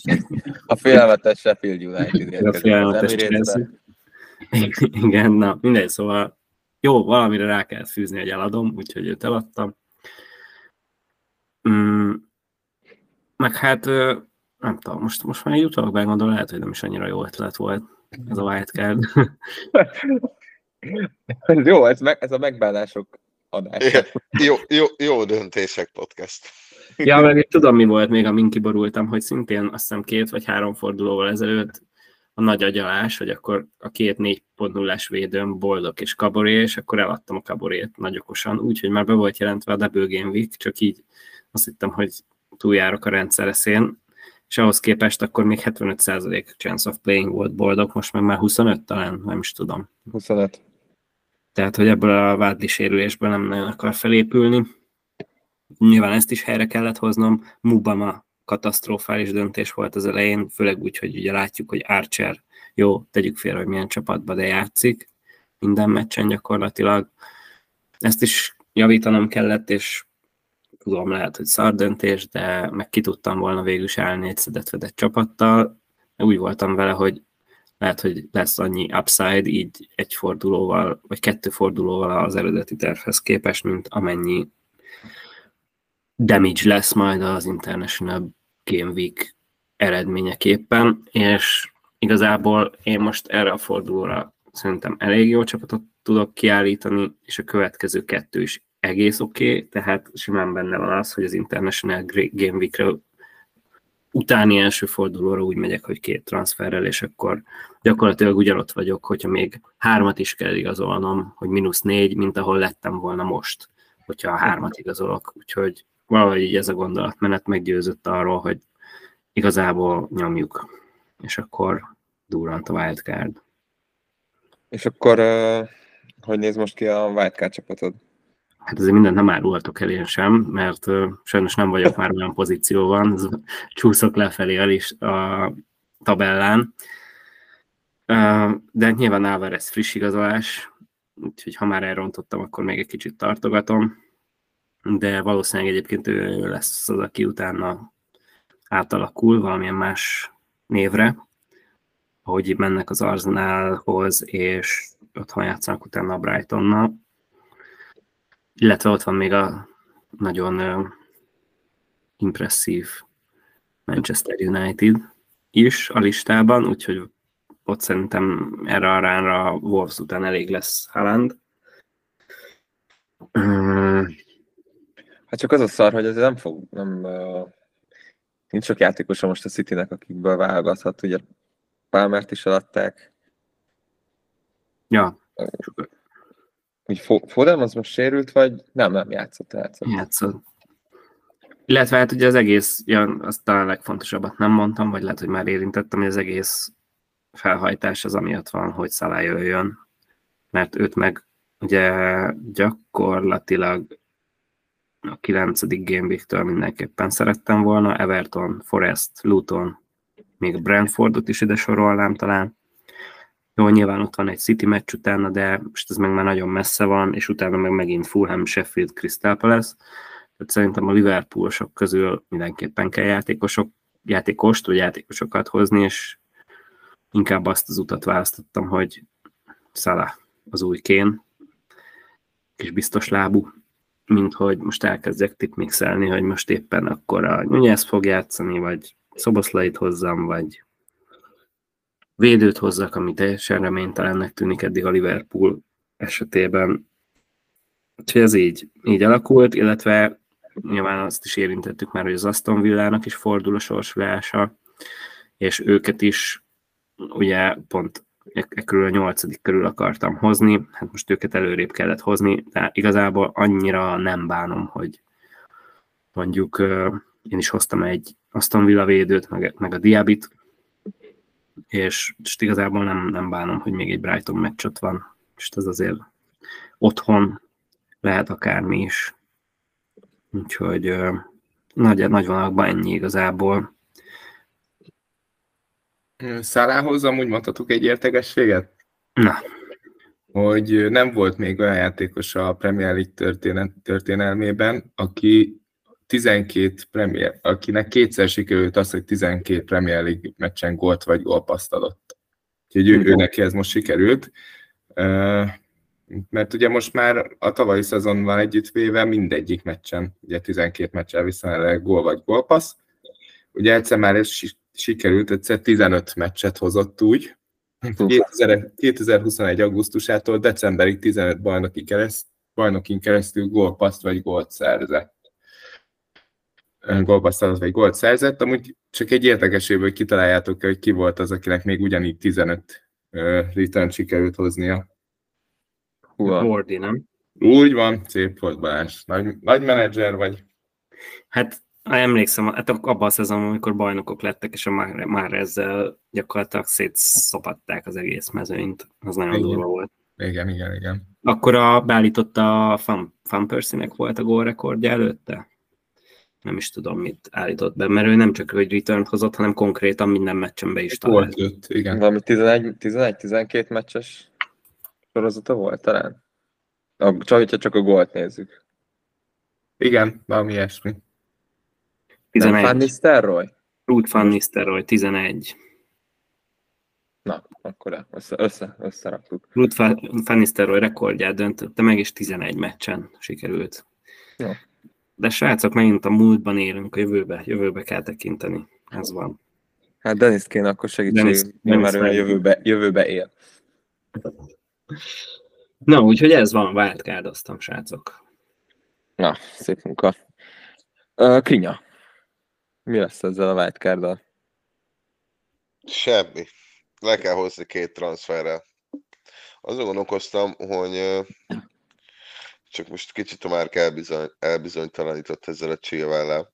A félelmetes Sheffield United a félelmetes. Chelsea. Igen, na mindegy, szóval jó, valamire rá kell fűzni, hogy eladom, úgyhogy őt eladtam. Mm, meg hát, nem tudom, most, most már így utalok begondolom, lehet, hogy nem is annyira jó ötlet volt ez a wildcard. Ez jó, ez, meg, ez a megbánások adása. Jó, jó, jó döntések podcast. Ja, meg tudom, mi volt még, amin kiborultam, hogy szintén azt hiszem két vagy három fordulóval ezelőtt a nagy agyalás, hogy akkor a két 4.0-es védőm boldog és kaboré, és akkor eladtam a kaborét nagy okosan, úgyhogy már be volt jelentve a Double Game Week, csak így azt hittem, hogy túljárok a rendszereszén, és ahhoz képest akkor még 75% chance of playing volt boldog, most meg már 25 talán, nem is tudom. 25. Tehát, hogy ebből a vádli sérülésből nem nagyon akar felépülni. Nyilván ezt is helyre kellett hoznom. Mubama katasztrofális döntés volt az elején, főleg úgy, hogy ugye látjuk, hogy Archer, jó, tegyük félre, hogy milyen csapatba, de játszik minden meccsen gyakorlatilag. Ezt is javítanom kellett, és tudom, lehet, hogy szar döntés, de meg ki tudtam volna végül is állni egy szedett csapattal. Úgy voltam vele, hogy lehet, hogy lesz annyi upside így egy fordulóval, vagy kettő fordulóval az eredeti tervhez képest, mint amennyi damage lesz majd az International Game Week eredményeképpen, és igazából én most erre a fordulóra szerintem elég jó csapatot tudok kiállítani, és a következő kettő is egész oké, okay, tehát simán benne van az, hogy az International Game Week-re utáni első fordulóra úgy megyek, hogy két transferrel, és akkor gyakorlatilag ugyanott vagyok, hogyha még hármat is kell igazolnom, hogy mínusz négy, mint ahol lettem volna most, hogyha a hármat igazolok. Úgyhogy valahogy így ez a gondolatmenet meggyőzött arról, hogy igazából nyomjuk, és akkor durrant a wildcard. És akkor uh, hogy néz most ki a wildcard csapatod? Hát azért mindent nem árulhatok el én sem, mert uh, sajnos nem vagyok már olyan pozícióban, csúszok lefelé a, list, a tabellán. Uh, de nyilván Alvarez friss igazolás, úgyhogy ha már elrontottam, akkor még egy kicsit tartogatom. De valószínűleg egyébként ő lesz az, aki utána átalakul valamilyen más névre, ahogy mennek az Arsenalhoz, és otthon játszanak utána a Brightonnal illetve ott van még a nagyon uh, impresszív Manchester United is a listában, úgyhogy ott szerintem erre a ránra Wolves után elég lesz Haaland. Uh, Hát csak az a szar, hogy ez nem fog, nem, uh, nincs sok játékosa most a Citynek, akikből válogathat, ugye Palmert is eladták. ja, Úgy Foden az most sérült, vagy nem, nem játszott, játszott. Játszott. Illetve hát ugye az egész, ja, az talán a legfontosabbat nem mondtam, vagy lehet, hogy már érintettem, hogy az egész felhajtás az amiatt van, hogy Szalá jöjjön, mert őt meg ugye gyakorlatilag a kilencedik Game mindenképpen szerettem volna, Everton, Forest, Luton, még Brentfordot is ide sorolnám talán. Jó, nyilván ott van egy City meccs utána, de most ez meg már nagyon messze van, és utána meg megint Fulham, Sheffield, Crystal Palace. Tehát szerintem a Liverpoolosok közül mindenképpen kell játékosok, játékost vagy játékosokat hozni, és inkább azt az utat választottam, hogy Salah az új kén, és biztos lábú, mint hogy most elkezdjek tipmixelni, hogy most éppen akkor a Nunez fog játszani, vagy Szoboszlait hozzam, vagy védőt hozzak, ami teljesen reménytelennek tűnik eddig a Liverpool esetében. Úgyhogy ez így, így alakult, illetve nyilván azt is érintettük már, hogy az Aston Villának is fordul a sorsolása, és őket is ugye pont e, körül a nyolcadik körül akartam hozni, hát most őket előrébb kellett hozni, de igazából annyira nem bánom, hogy mondjuk én is hoztam egy Aston Villa védőt, meg, meg a Diabit, és, és igazából nem, nem bánom, hogy még egy Brighton meccs ott van, és ez azért otthon lehet akármi is. Úgyhogy nagy, nagy vonalakban ennyi igazából. Szalához amúgy mondhatok egy értegességet? Na. Hogy nem volt még olyan játékos a Premier League történet, történelmében, aki 12 Premier, akinek kétszer sikerült az, hogy 12 Premier League meccsen gólt vagy gólpaszt adott. Úgyhogy ő, ő neki ez most sikerült. Mert ugye most már a tavalyi szezonban együttvéve mindegyik meccsen, ugye 12 meccsel viszont gól vagy gólpassz. Ugye egyszer már ez sikerült, egyszer 15 meccset hozott úgy, 2021. augusztusától decemberig 15 bajnoki kereszt, bajnokin keresztül gólpaszt vagy gólt szerzett. Gólpaszt vagy gólt szerzett, amúgy csak egy érdekeséből kitaláljátok, hogy ki volt az, akinek még ugyanígy 15 uh, return sikerült hoznia. Gordy, nem? Úgy van, szép volt Balázs. Nagy, nagy menedzser vagy. Hát emlékszem, hát abban a szezonban, amikor bajnokok lettek, és már, már ezzel gyakorlatilag szétszopatták az egész mezőnyt. Az nagyon igen. durva volt. Igen, igen, igen. Akkor a, beállította a Fan, Fan Percy-nek volt a gólrekordja előtte? Nem is tudom, mit állított be, mert ő nem csak hogy return hozott, hanem konkrétan minden meccsen be is talált. Volt öt, igen. Valami 11-12 meccses sorozata volt talán? Csak, hogyha csak a gólt nézzük. Igen, valami ilyesmi. 11. Van Nistelrooy? Ruth Van Nistelrooy, 11. Na, akkor össze, össze, összeraktuk. Ruth Van Nistelrooy rekordját döntötte meg, és 11 meccsen sikerült. Jó. De srácok, megint a múltban élünk, a jövőbe, jövőbe kell tekinteni. Ez van. Hát Denis kéne akkor segítség, mert ő a jövőbe, jövőbe él. Na, úgyhogy ez van, wildcardoztam, srácok. Na, szép munka. Uh, Krinya. Mi lesz ezzel a wildcarddal? Semmi. Le kell hozni két transferrel. Azon gondolkoztam, hogy csak most kicsit a már elbizony, elbizonytalanított ezzel a Chilwell-lel.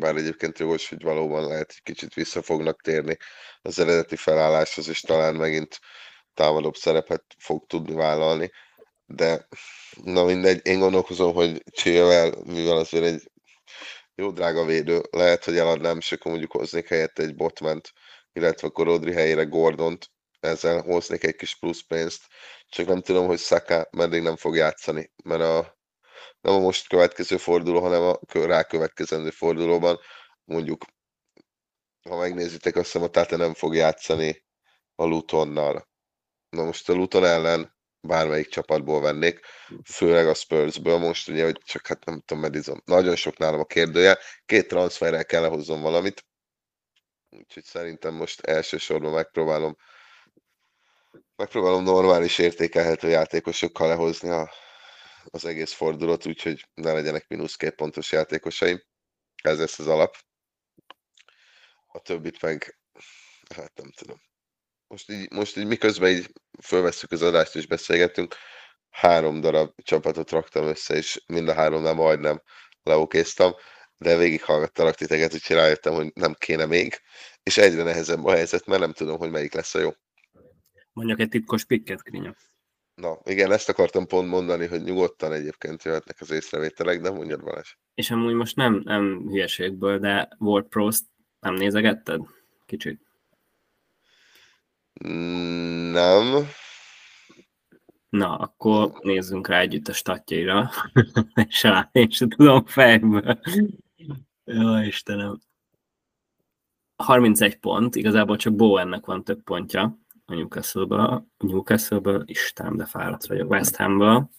Bár egyébként jogos, hogy valóban lehet, hogy kicsit vissza fognak térni az eredeti felálláshoz, és talán megint támadóbb szerepet fog tudni vállalni. De na mindegy, én gondolkozom, hogy Chilwell, mivel azért egy jó drága védő, lehet, hogy eladnám, és akkor mondjuk hoznék helyette egy botment, illetve akkor Rodri helyére Gordont, ezzel hoznék egy kis plusz pénzt, csak nem tudom, hogy Saka meddig nem fog játszani, mert a, nem a most következő forduló, hanem a rákövetkezendő fordulóban mondjuk, ha megnézitek, azt hiszem a Tate nem fog játszani a Lutonnal. Na most a Luton ellen bármelyik csapatból vennék, főleg a Spursből most, ugye, hogy csak hát nem tudom, Madison. Nagyon sok nálam a kérdője, két transferrel kell lehozzon valamit, úgyhogy szerintem most elsősorban megpróbálom megpróbálom normális értékelhető játékosokkal lehozni a, az egész fordulót, úgyhogy ne legyenek mínusz két pontos játékosaim. Ez lesz az alap. A többit meg, hát nem tudom. Most így, most így miközben így fölvesszük az adást és beszélgetünk, három darab csapatot raktam össze, és mind a háromnál majdnem leokéztam, de végighallgattalak titeket, úgyhogy rájöttem, hogy nem kéne még, és egyre nehezebb a helyzet, mert nem tudom, hogy melyik lesz a jó. Mondjuk egy titkos pikket, Krinya. Na, igen, ezt akartam pont mondani, hogy nyugodtan egyébként jöhetnek az észrevételek, de mondjad Balázs. És amúgy most nem, nem hülyeségből, de World Pro-t nem nézegetted? Kicsit. Nem. Na, akkor nézzünk rá együtt a statjaira. rá, én sem tudom fejből. Jó, Istenem. 31 pont, igazából csak Bowennek van több pontja a Newcastle-ből, Newcastle-ből, de fáradt vagyok, West Ham-ből.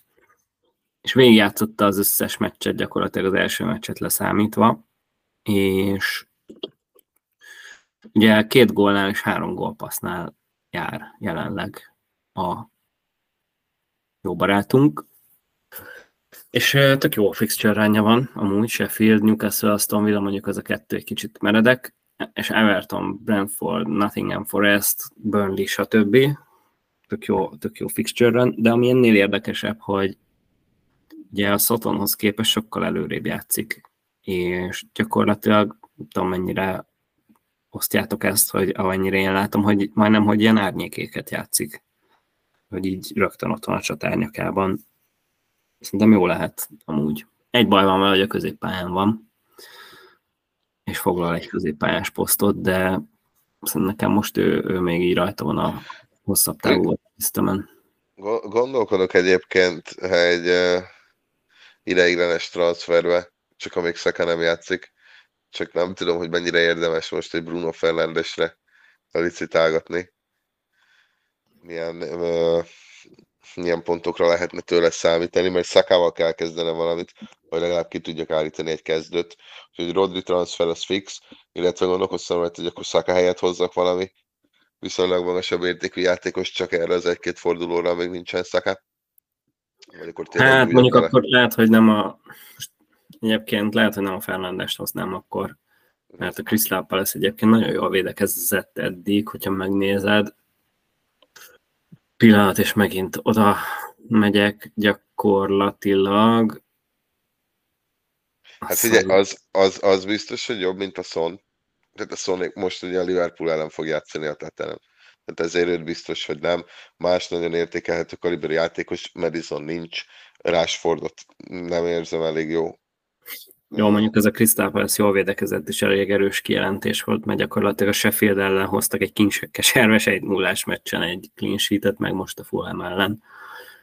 És végigjátszotta az összes meccset, gyakorlatilag az első meccset leszámítva, és ugye két gólnál és három gólpassznál jár jelenleg a jó barátunk. És tök jó fixture rányja van, amúgy Sheffield, Newcastle, Aston Villa mondjuk az a kettő egy kicsit meredek, és Everton, Brentford, Nottingham Forest, Burnley, stb. Tök jó, tök jó fixture de ami ennél érdekesebb, hogy ugye a Sotonhoz képest sokkal előrébb játszik, és gyakorlatilag nem tudom mennyire osztjátok ezt, hogy amennyire én látom, hogy majdnem, hogy ilyen árnyékéket játszik, hogy így rögtön ott van a csatárnyakában. Szerintem jó lehet amúgy. Egy baj van vele, hogy a középpályán van, és foglal egy középpályás posztot, de szerintem nekem most ő, ő még így rajta van a hosszabb távú tisztemen. Go- Gondolkodok egyébként egy ideiglenes transferbe, csak amíg Szaka nem játszik. Csak nem tudom, hogy mennyire érdemes most egy Bruno Fernandesre licitálgatni. Milyen, uh, milyen pontokra lehetne tőle számítani, mert Szakával kell kezdenem valamit, hogy legalább ki tudjak állítani egy kezdőt. Úgyhogy Rodri transfer az fix, illetve gondolkoztam, hogy akkor Szaka helyett hozzak valami viszonylag magasabb értékű játékos, csak erre az egy-két fordulóra még nincsen Szaka. Hát mondjuk akar- akkor lehet, hogy nem a most egyébként lehet, hogy nem a Fernandest hoznám akkor, mert a Crystal Palace egyébként nagyon jól védekezett eddig, hogyha megnézed. Pillanat, és megint oda megyek gyakorlatilag. Hát Azt figyelj, mondom, az, az, az biztos, hogy jobb, mint a Son. Tehát a Son most ugye a Liverpool ellen fog játszani a tetenem. Tehát ezért őt biztos, hogy nem. Más nagyon értékelhető kaliberű játékos, Madison nincs, Rashfordot nem érzem elég jó. Jó, mondjuk ez a Crystal Palace jól védekezett, és elég erős kijelentés volt, mert gyakorlatilag a Sheffield ellen hoztak egy kincs- keserves egy nullás meccsen egy clean sheetet, meg most a Fulham ellen.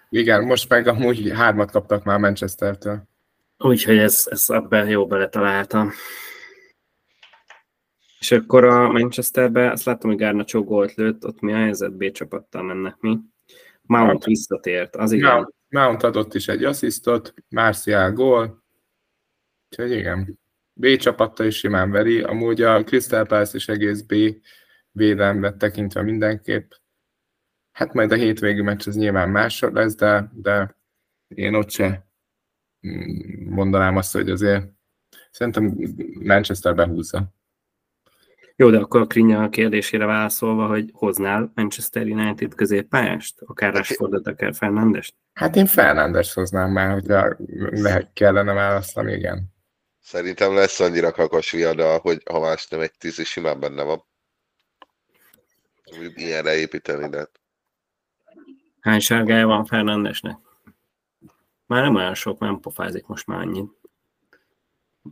Igen, most meg amúgy hármat kaptak már Manchestertől. Úgyhogy ez, ez ebben jó beletaláltam. És akkor a Manchesterbe, azt láttam, hogy Garnacho gólt lőtt, ott mi a helyzet? B csapattal mennek mi. Mount visszatért, az igen. Mount, Mount adott is egy asszisztot, Martial gól, úgyhogy igen. B csapatta is simán veri, amúgy a Crystal Palace is egész B védelemre tekintve mindenképp. Hát majd a hétvégi meccs az nyilván másod lesz, de, de én ott se mm, mondanám azt, hogy azért szerintem Manchester behúzza. Jó, de akkor a Krinya kérdésére válaszolva, hogy hoznál Manchester United középpályást? Akár Rashfordot, akár Fernandest? Hát én Fernándes hoznám már, hogyha lehet, kellene választani, igen. Szerintem lesz annyira kakas viada, hogy ha más nem egy tíz, és simán benne van. Mondjuk ilyenre építeni, de Hány sárgája van Fernandesnek? Már nem olyan sok, nem pofázik most már annyit.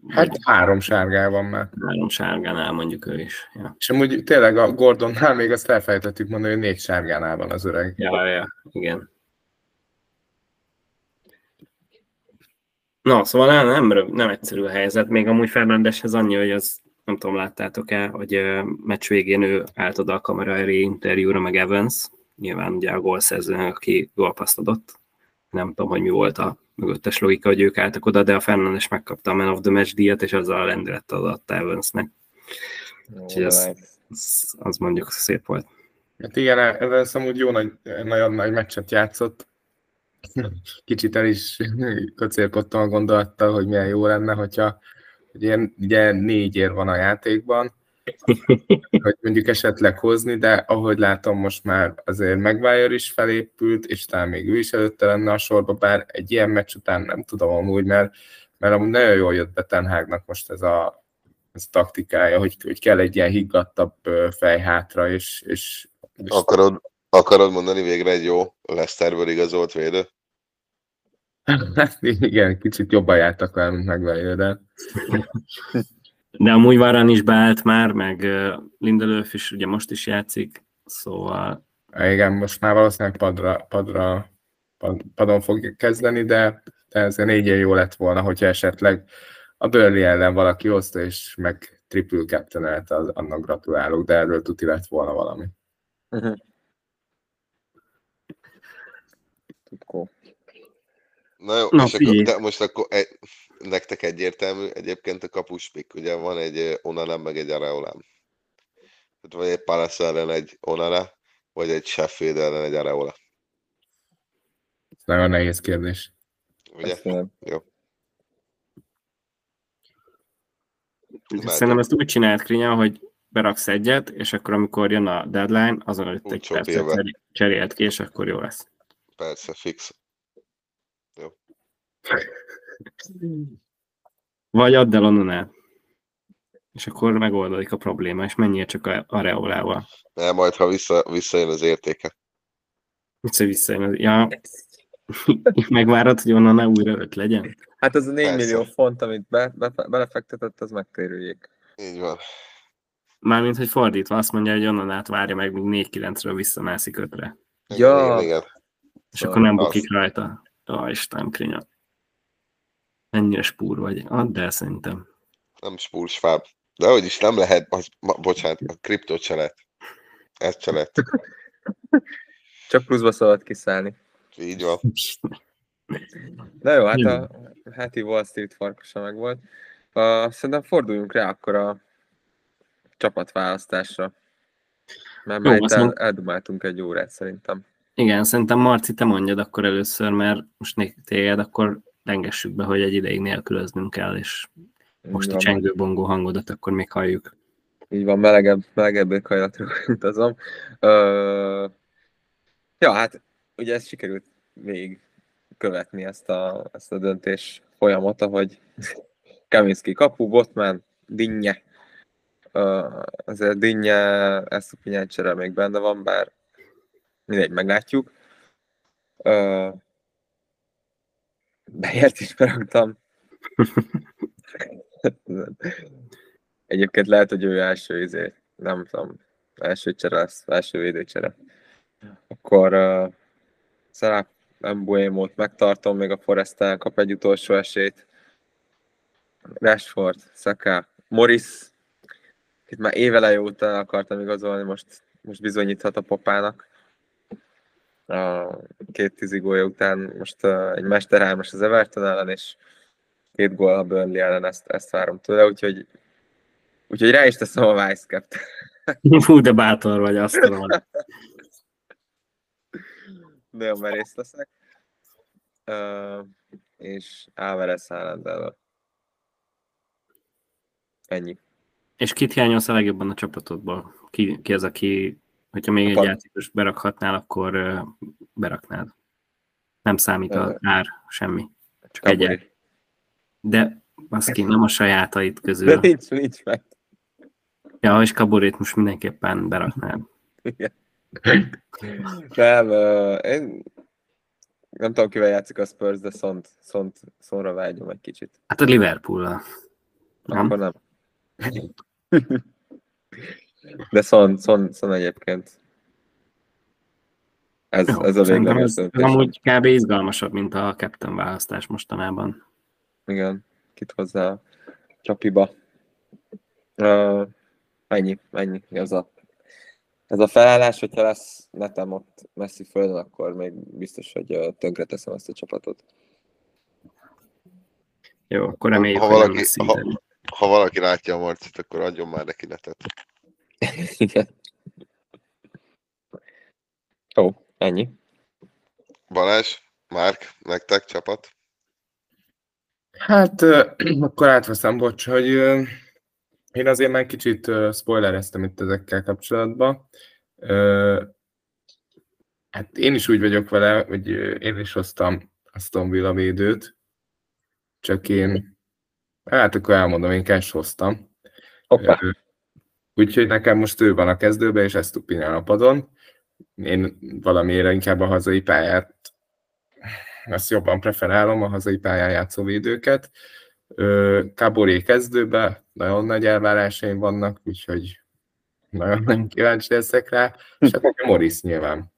Hát három sárgál van már. Három sárgánál mondjuk ő is. Ja, És amúgy tényleg a Gordonnál még azt elfelejtettük mondani, hogy négy sárgánál van az öreg. ja, ja igen. No, szóval nem, nem, egyszerű a helyzet. Még amúgy Fernandeshez annyi, hogy az nem tudom, láttátok-e, hogy meccs végén ő állt oda a kamera elé interjúra, meg Evans, nyilván ugye a gólszerzőnek, aki gólpaszt adott. Nem tudom, hogy mi volt a mögöttes logika, hogy ők álltak oda, de a Fernandes megkapta a Man of the Match díjat, és azzal a lendületet adott Evansnek. Úgyhogy ez, az, az mondjuk szép volt. Hát igen, ez amúgy jó nagy, nagyon nagy meccset játszott. Kicsit el is kocérkodtam a gondolattal, hogy milyen jó lenne, hogyha hogy ilyen, ugye négy ér van a játékban, hogy mondjuk esetleg hozni, de ahogy látom, most már azért Maguire is felépült, és talán még ő is előtte lenne a sorba, bár egy ilyen meccs után nem tudom amúgy, mert, mert amúgy nagyon jól jött be Ten Hagnak most ez a, ez a taktikája, hogy, hogy kell egy ilyen higgadtabb fej hátra, és, és, és Akarod, akarod mondani végre egy jó Leszterből igazolt védő? Igen, kicsit jobban jártak vele, mint Maguire, de De amúgy Varane is beállt már, meg Lindelöf is ugye most is játszik, szóval igen, most már valószínűleg padra, padra pad, padon fog kezdeni, de, de ez négyen jó lett volna, hogyha esetleg a Burnley ellen valaki hozta, és meg triple captain az, annak gratulálok, de erről tuti lett volna valami. Uh-huh. Tudkó. Na jó, Na, és akkor, de most akkor egy, nektek egyértelmű, egyébként a kapuspik, ugye van egy Onana, meg egy Areolám. Tehát vagy egy Palace ellen egy Onana, vagy egy Sheffield ellen egy Areola. Ez nagyon nehéz kérdés. Ugye? Jó. Szerintem ezt úgy csinált Krinya, hogy beraksz egyet, és akkor amikor jön a deadline, azon előtt Úgy egy csapja percet be. cserél- cserélt ki, és akkor jó lesz. Persze, fix. Vagy add el Onanát. És akkor megoldódik a probléma, és menjél csak a Areolával. Nem, majd ha vissza, visszajön az értéke. Egyszer visszajön. az- Ja, megvárod, hogy Onana újra öt legyen? Hát az a 4 Persze. millió font, amit be, be, belefektetett, az megtérüljék. Így van. Mármint, hogy fordítva azt mondja, hogy Onanát várja meg, míg 4-9-ről visszamászik ötre. Ja. Igen, igen. És Szóval akkor nem az. bukik rajta. Ó, Isten, Krinya. Ennyire spúr vagy. Add el szerintem. Nem spúrsfáb. De hogy is nem lehet, az, ma, bocsánat, a kriptót se lehet. Ez se lehet. Csak pluszba szabad kiszállni. Így van. Na jó, hát a heti Wall Street farkasa meg volt. Uh, szerintem forduljunk rá akkor a csapatválasztásra. Mert Jó, már itt azt el, eldumáltunk egy órát szerintem. Igen, szerintem Marci, te mondjad akkor először, mert most téged akkor lengessük be, hogy egy ideig nélkülöznünk kell, és most Így a van, csengő bongó hangodat akkor még halljuk. Így van, melegebb, melegebb éghajlatra utazom. Ö, ja, hát ugye ezt sikerült végig követni ezt a, ezt a döntés folyamata, hogy Kaminski kapu, Botman, Dinnye. Ö, azért Dinnye ezt a pinyácsere még benne van, bár mindegy, meglátjuk. Ö, Bejert is beraktam. Egyébként lehet, hogy ő első izé, nem tudom, első csere lesz, első védőcsere. Akkor uh, Szeráp Embuémót megtartom, még a Forest kap egy utolsó esélyt. Rashford, Saka, Morris, itt már évele óta akartam igazolni, most, most bizonyíthat a papának. A két tizigója után most egy mesterhámos az Everton ellen, és két gól a Burnley ellen, ezt, ezt várom tőle, úgyhogy, úgyhogy rá is teszem a vice Fú, de bátor vagy, azt tudom. Nagyon merész leszek. Uh, és Álvarez Haaland Ennyi. És kit hiányolsz a legjobban a csapatodból? Ki, ki az, aki, hogyha még egy Apa. játékos berakhatnál, akkor beraknád? Nem számít az Ö. ár, semmi. Csak egy Kabori. De az ki, nem a sajátait De közül. nincs, nincs meg. Ja, és Kaborét most mindenképpen beraknád. Igen. Nem, uh, én nem tudom, kivel játszik a Spurs, de szont, szont, szonra vágyom egy kicsit. Hát a Liverpool-a. Nem? Akkor nem. De szon, szon, szon egyébként. Ez, Jó, ez a végleges ez, amúgy kb. izgalmasabb, mint a captain választás mostanában. Igen, kit hozzá a csapiba. Uh, ennyi, ennyi. Ez a, ez a felállás, hogyha lesz netem ott messzi földön, akkor még biztos, hogy tönkre teszem ezt a csapatot. Jó, akkor reméljük, Ha valaki- ha-. Ha valaki látja a Marcit, akkor adjon már neki netet. Igen. Ó, ennyi. Balázs, Márk, nektek csapat? Hát akkor átveszem, bocs, hogy Én azért már kicsit uh, spoilereztem itt ezekkel kapcsolatban. Hát én is úgy vagyok vele, hogy én is hoztam Aston Villa védőt, csak én, hát akkor elmondom, én cash hoztam. Hoppá. Úgyhogy nekem most ő van a kezdőben, és ezt tupinál a padon. Én valamiért inkább a hazai pályát, ezt jobban preferálom, a hazai pályán játszó védőket. Kaboré kezdőbe, nagyon nagy elvárásaim vannak, úgyhogy nagyon, nagyon kíváncsi leszek rá, és hát Morris nyilván.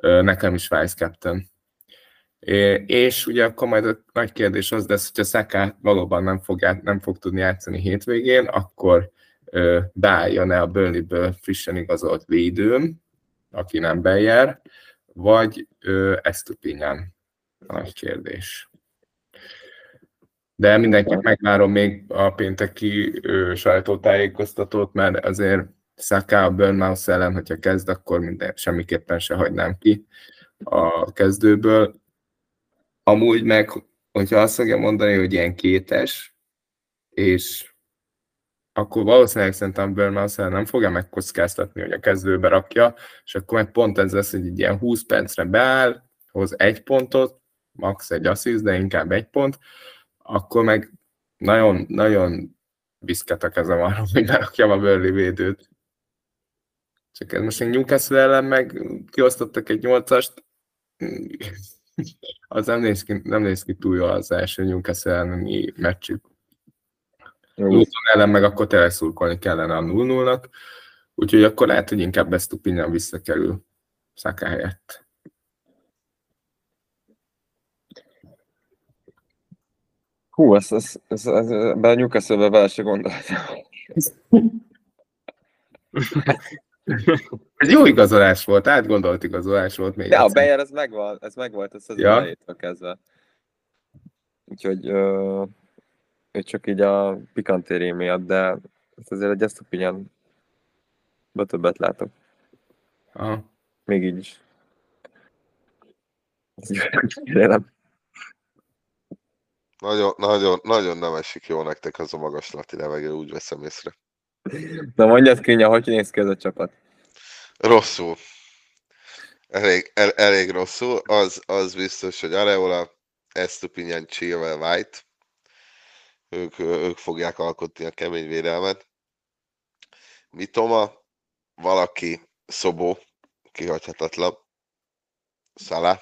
Nekem is Vice Captain. És ugye akkor majd a nagy kérdés az lesz, hogyha Saka valóban nem fog, nem fog tudni játszani hétvégén, akkor beálljon-e a Burnley-ből frissen igazolt védőm, aki nem bejár, vagy Estupinyan? A nagy kérdés. De mindenképp megvárom még a pénteki sajtótájékoztatót, mert azért Saka a Burnmouth ellen, hogyha kezd, akkor minden, semmiképpen se hagynám ki a kezdőből. Amúgy meg, hogyha azt fogja mondani, hogy ilyen kétes, és akkor valószínűleg szerintem Burnmouth nem fogja megkockáztatni, hogy a kezdőbe rakja, és akkor meg pont ez lesz, hogy egy ilyen 20 percre beáll, hoz egy pontot, max egy assziszt, de inkább egy pont, akkor meg nagyon, nagyon viszket a kezem arra, hogy berakjam a Burnley védőt. Csak ez most egy Newcastle ellen meg kiosztottak egy nyolcast, az nem néz ki, nem néz ki túl jól az első Newcastle elleni meccsük. Luton ellen meg akkor tényleg szurkolni kellene a 0 nak úgyhogy akkor lehet, hogy inkább ezt Tupinyan visszakerül Szaká helyett. Hú, ez, ez, ez, ez, be a Newcastle-be vele se gondoltam. Ez jó igazolás volt, átgondolt igazolás volt még. De a Bayer ez megvan, ez megvolt, ez az Ja. kezdve. Úgyhogy csak így a pikantéri miatt, de ezt azért egy ezt a többet látok. Aha. Még így is. Ezt Remélem. Nagyon, nagyon, nagyon nem esik jó nektek az a magaslati levegő, úgy veszem észre. Na mondjad Krinya, hogy néz ki ez a csapat? Rosszul. Elég, el, elég rosszul. Az, az biztos, hogy Areola, Estupinian, Chilwell, White, ők, ők fogják alkotni a kemény védelmet. Mitoma, valaki, Szobó, kihagyhatatlan, Szala,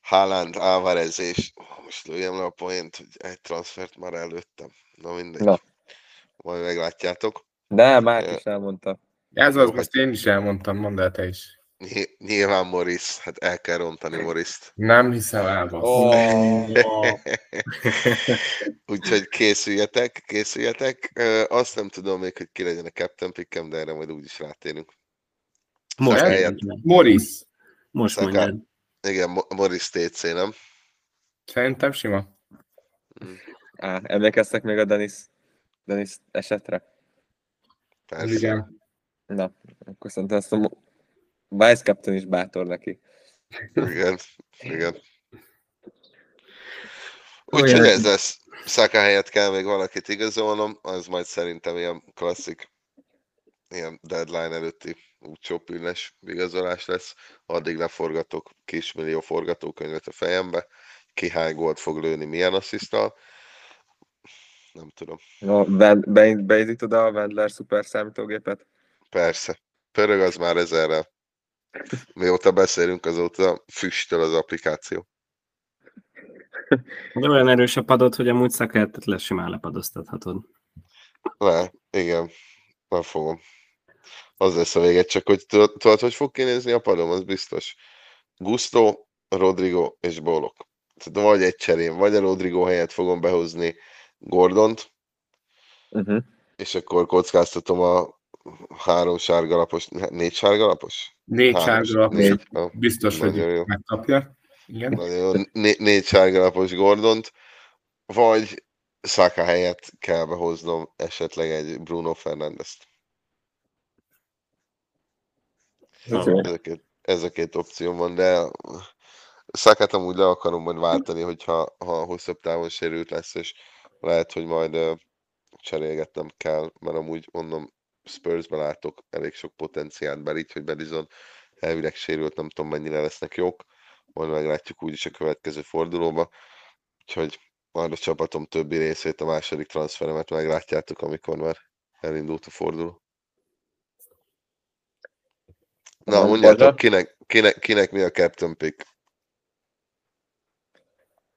Haaland, Álvarez, és most lőjem le a poént, hogy egy transfert már előttem. Na mindegy. Na. Majd meglátjátok. De már is elmondta. Ez az, hát- most én is elmondtam, mondd el te is. Ny- Nyilván Morris, hát el kell rontani Morriszt. Nem hiszem el. Oh. Úgyhogy készüljetek, készüljetek. Azt nem tudom még, hogy ki legyen a Captain Pickem, de erre majd úgyis rátérünk. Most Morris. Most mondjad. Igen, Mo- Morris TC, nem? Szerintem sima. Á, emlékeztek még a Denis, Denis esetre? Persze. Igen. Na, akkor szerintem ezt a Vice Captain is bátor neki. Igen, igen. Úgyhogy ez lesz. Szaka helyett kell még valakit igazolnom, az majd szerintem ilyen klasszik, ilyen deadline előtti útcsópülnes igazolás lesz. Addig leforgatok kismillió forgatókönyvet a fejembe, ki hány gólt fog lőni, milyen asszisztal. Nem tudom. No, Van- bein- beindítod a Wendler szuper számítógépet? Persze. Pörög az már ezerrel. Mióta beszélünk, azóta füstöl az applikáció. De olyan erős a padod, hogy amúgy szakertet le simán lepadoztathatod. Le, igen, nem fogom. Az lesz a vége, csak hogy tudod, hogy fog kinézni a padom, az biztos. Gusto, Rodrigo és Bolok. Tehát vagy egy cserén, vagy a Rodrigo helyett fogom behozni Gordont, Uh-huh. és akkor kockáztatom a három sárgalapos, négy sárgalapos? Négy Három- sárga lapos, négy, biztos, hogy jó. megkapja. Igen. Nagyon jó. Né- négy sárgalapos Gordont, vagy Saka helyett kell behoznom esetleg egy Bruno Fernandes-t. Ez a két, ez a két opció van, de Szakát amúgy le akarom majd váltani, hogyha ha hosszabb távon sérült lesz, és lehet, hogy majd cserélgetnem kell, mert amúgy mondom, Spursbe látok elég sok potenciált, bár így, hogy Belizon elvileg sérült, nem tudom mennyire lesznek jók, majd meglátjuk úgyis a következő fordulóba, úgyhogy majd a csapatom többi részét, a második transferemet meglátjátok, amikor már elindult a forduló. Na, mondjátok, kinek, kinek, kinek mi a captain pick?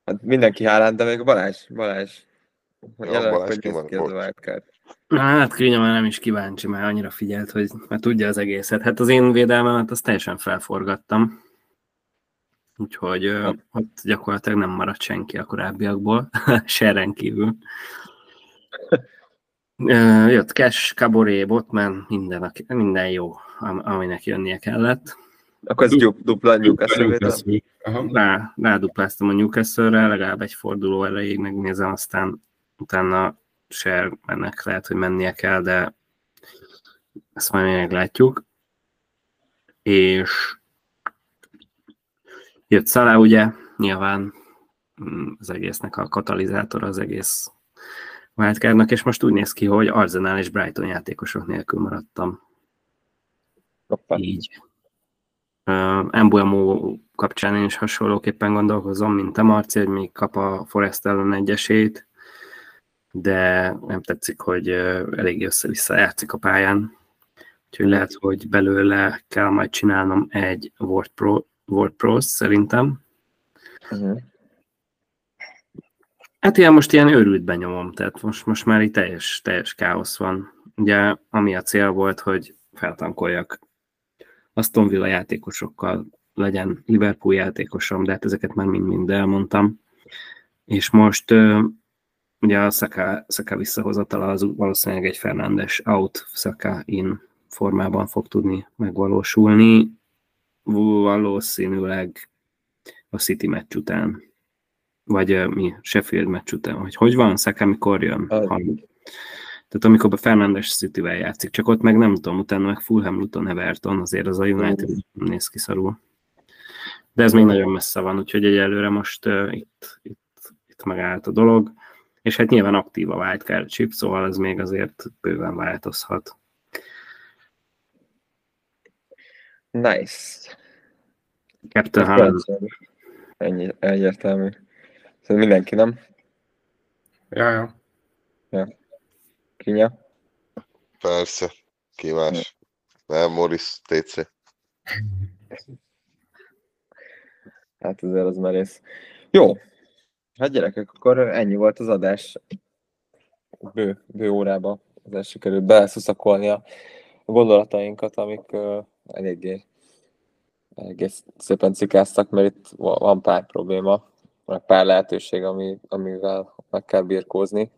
Hát mindenki hálán, de még Balázs, Balázs. Ja, Jelenleg, Balázs hogy néz ki ez a Bocs. wildcard. Hát Krinya már nem is kíváncsi, mert annyira figyelt, hogy már tudja az egészet. Hát az én védelmemet azt teljesen felforgattam. Úgyhogy ö, ott gyakorlatilag nem maradt senki a korábbiakból, Seren kívül. Ö, Jött Cash, Caboret, Botman, minden, minden jó, am- aminek jönnie kellett. Akkor ez du- dupla Newcastle? Newcastle. Rá, rádupláztam a Newcastle-re, legalább egy forduló erejéig megnézem, aztán utána se ennek lehet, hogy mennie kell, de ezt majd meglátjuk. És jött Szalá, ugye, nyilván mm, az egésznek a katalizátor az egész wildcardnak, és most úgy néz ki, hogy Arsenal és Brighton játékosok nélkül maradtam. Hoppá. Így. Uh, Embuemo kapcsán én is hasonlóképpen gondolkozom, mint a Marci, hogy még kap a Forest ellen egy esélyt, de nem tetszik, hogy elég össze-vissza játszik a pályán. Úgyhogy lehet, hogy belőle kell majd csinálnom egy WordPro, WordPro szerintem. Uh-huh. Hát ilyen most ilyen őrült benyomom, tehát most, most már itt teljes, teljes káosz van. Ugye ami a cél volt, hogy feltankoljak Aston Villa játékosokkal, legyen Liverpool játékosom, de hát ezeket már mind-mind elmondtam. És most ugye a Saka, Saka visszahozatala az valószínűleg egy Fernandes out, Saka in formában fog tudni megvalósulni. Valószínűleg a City meccs után vagy mi, Sheffield meccs után, hogy hogy van, Saka mikor jön? Tehát amikor a Fernandes City-vel játszik, csak ott meg nem tudom, utána meg Fulham, Luton, Everton, azért az a United nem néz ki szarul. De ez még nagyon messze van, úgyhogy egyelőre most uh, itt, itt, itt megállt a dolog, és hát nyilván aktív a wildcard chip, szóval ez még azért bőven változhat. Nice. Captain Haaland, Ennyi, egyértelmű. Szóval mindenki, nem? Ja, ja. Kinya? Persze, ki más? Nem, Morris, TC. Hát azért az merész. Jó. Hát gyerekek, akkor ennyi volt az adás. Bő, bő órába azért sikerült beleszuszakolni a gondolatainkat, amik uh, eléggé, eléggé szépen cikáztak, mert itt va- van pár probléma, meg pár lehetőség, ami, amivel meg kell birkózni,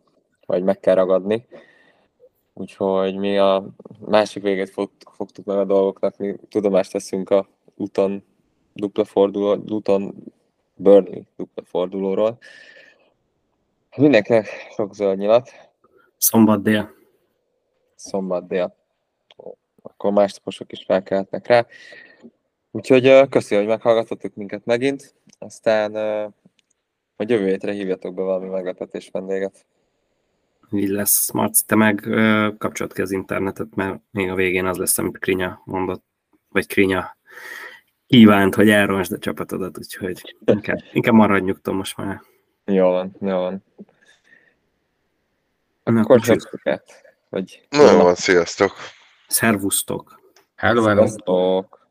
vagy meg kell ragadni. Úgyhogy mi a másik végét fog, fogtuk meg a dolgoknak, mi tudomást teszünk a úton dupla forduló, Luton Burnley dupla fordulóról. Mindenkinek sok zöld nyilat, szombat dél. szombat dél. Akkor másnaposok is felkelhetnek rá. Úgyhogy köszi, hogy meghallgatottuk minket megint. Aztán hogy jövő hétre hívjatok be valami meglepetés vendéget. így lesz. Marci, te meg ö, kapcsolat ki az internetet, mert még a végén az lesz, amit Krinya mondott, vagy Krinya kívánt, hogy elrontsd a csapatodat, úgyhogy inkább, inkább maradj nyugton most már. Jó van, jó van. Na, Akkor akkor csapjuk át. Vagy... Na jó van, sziasztok! Szervusztok! Hello, hello. Sziasztok!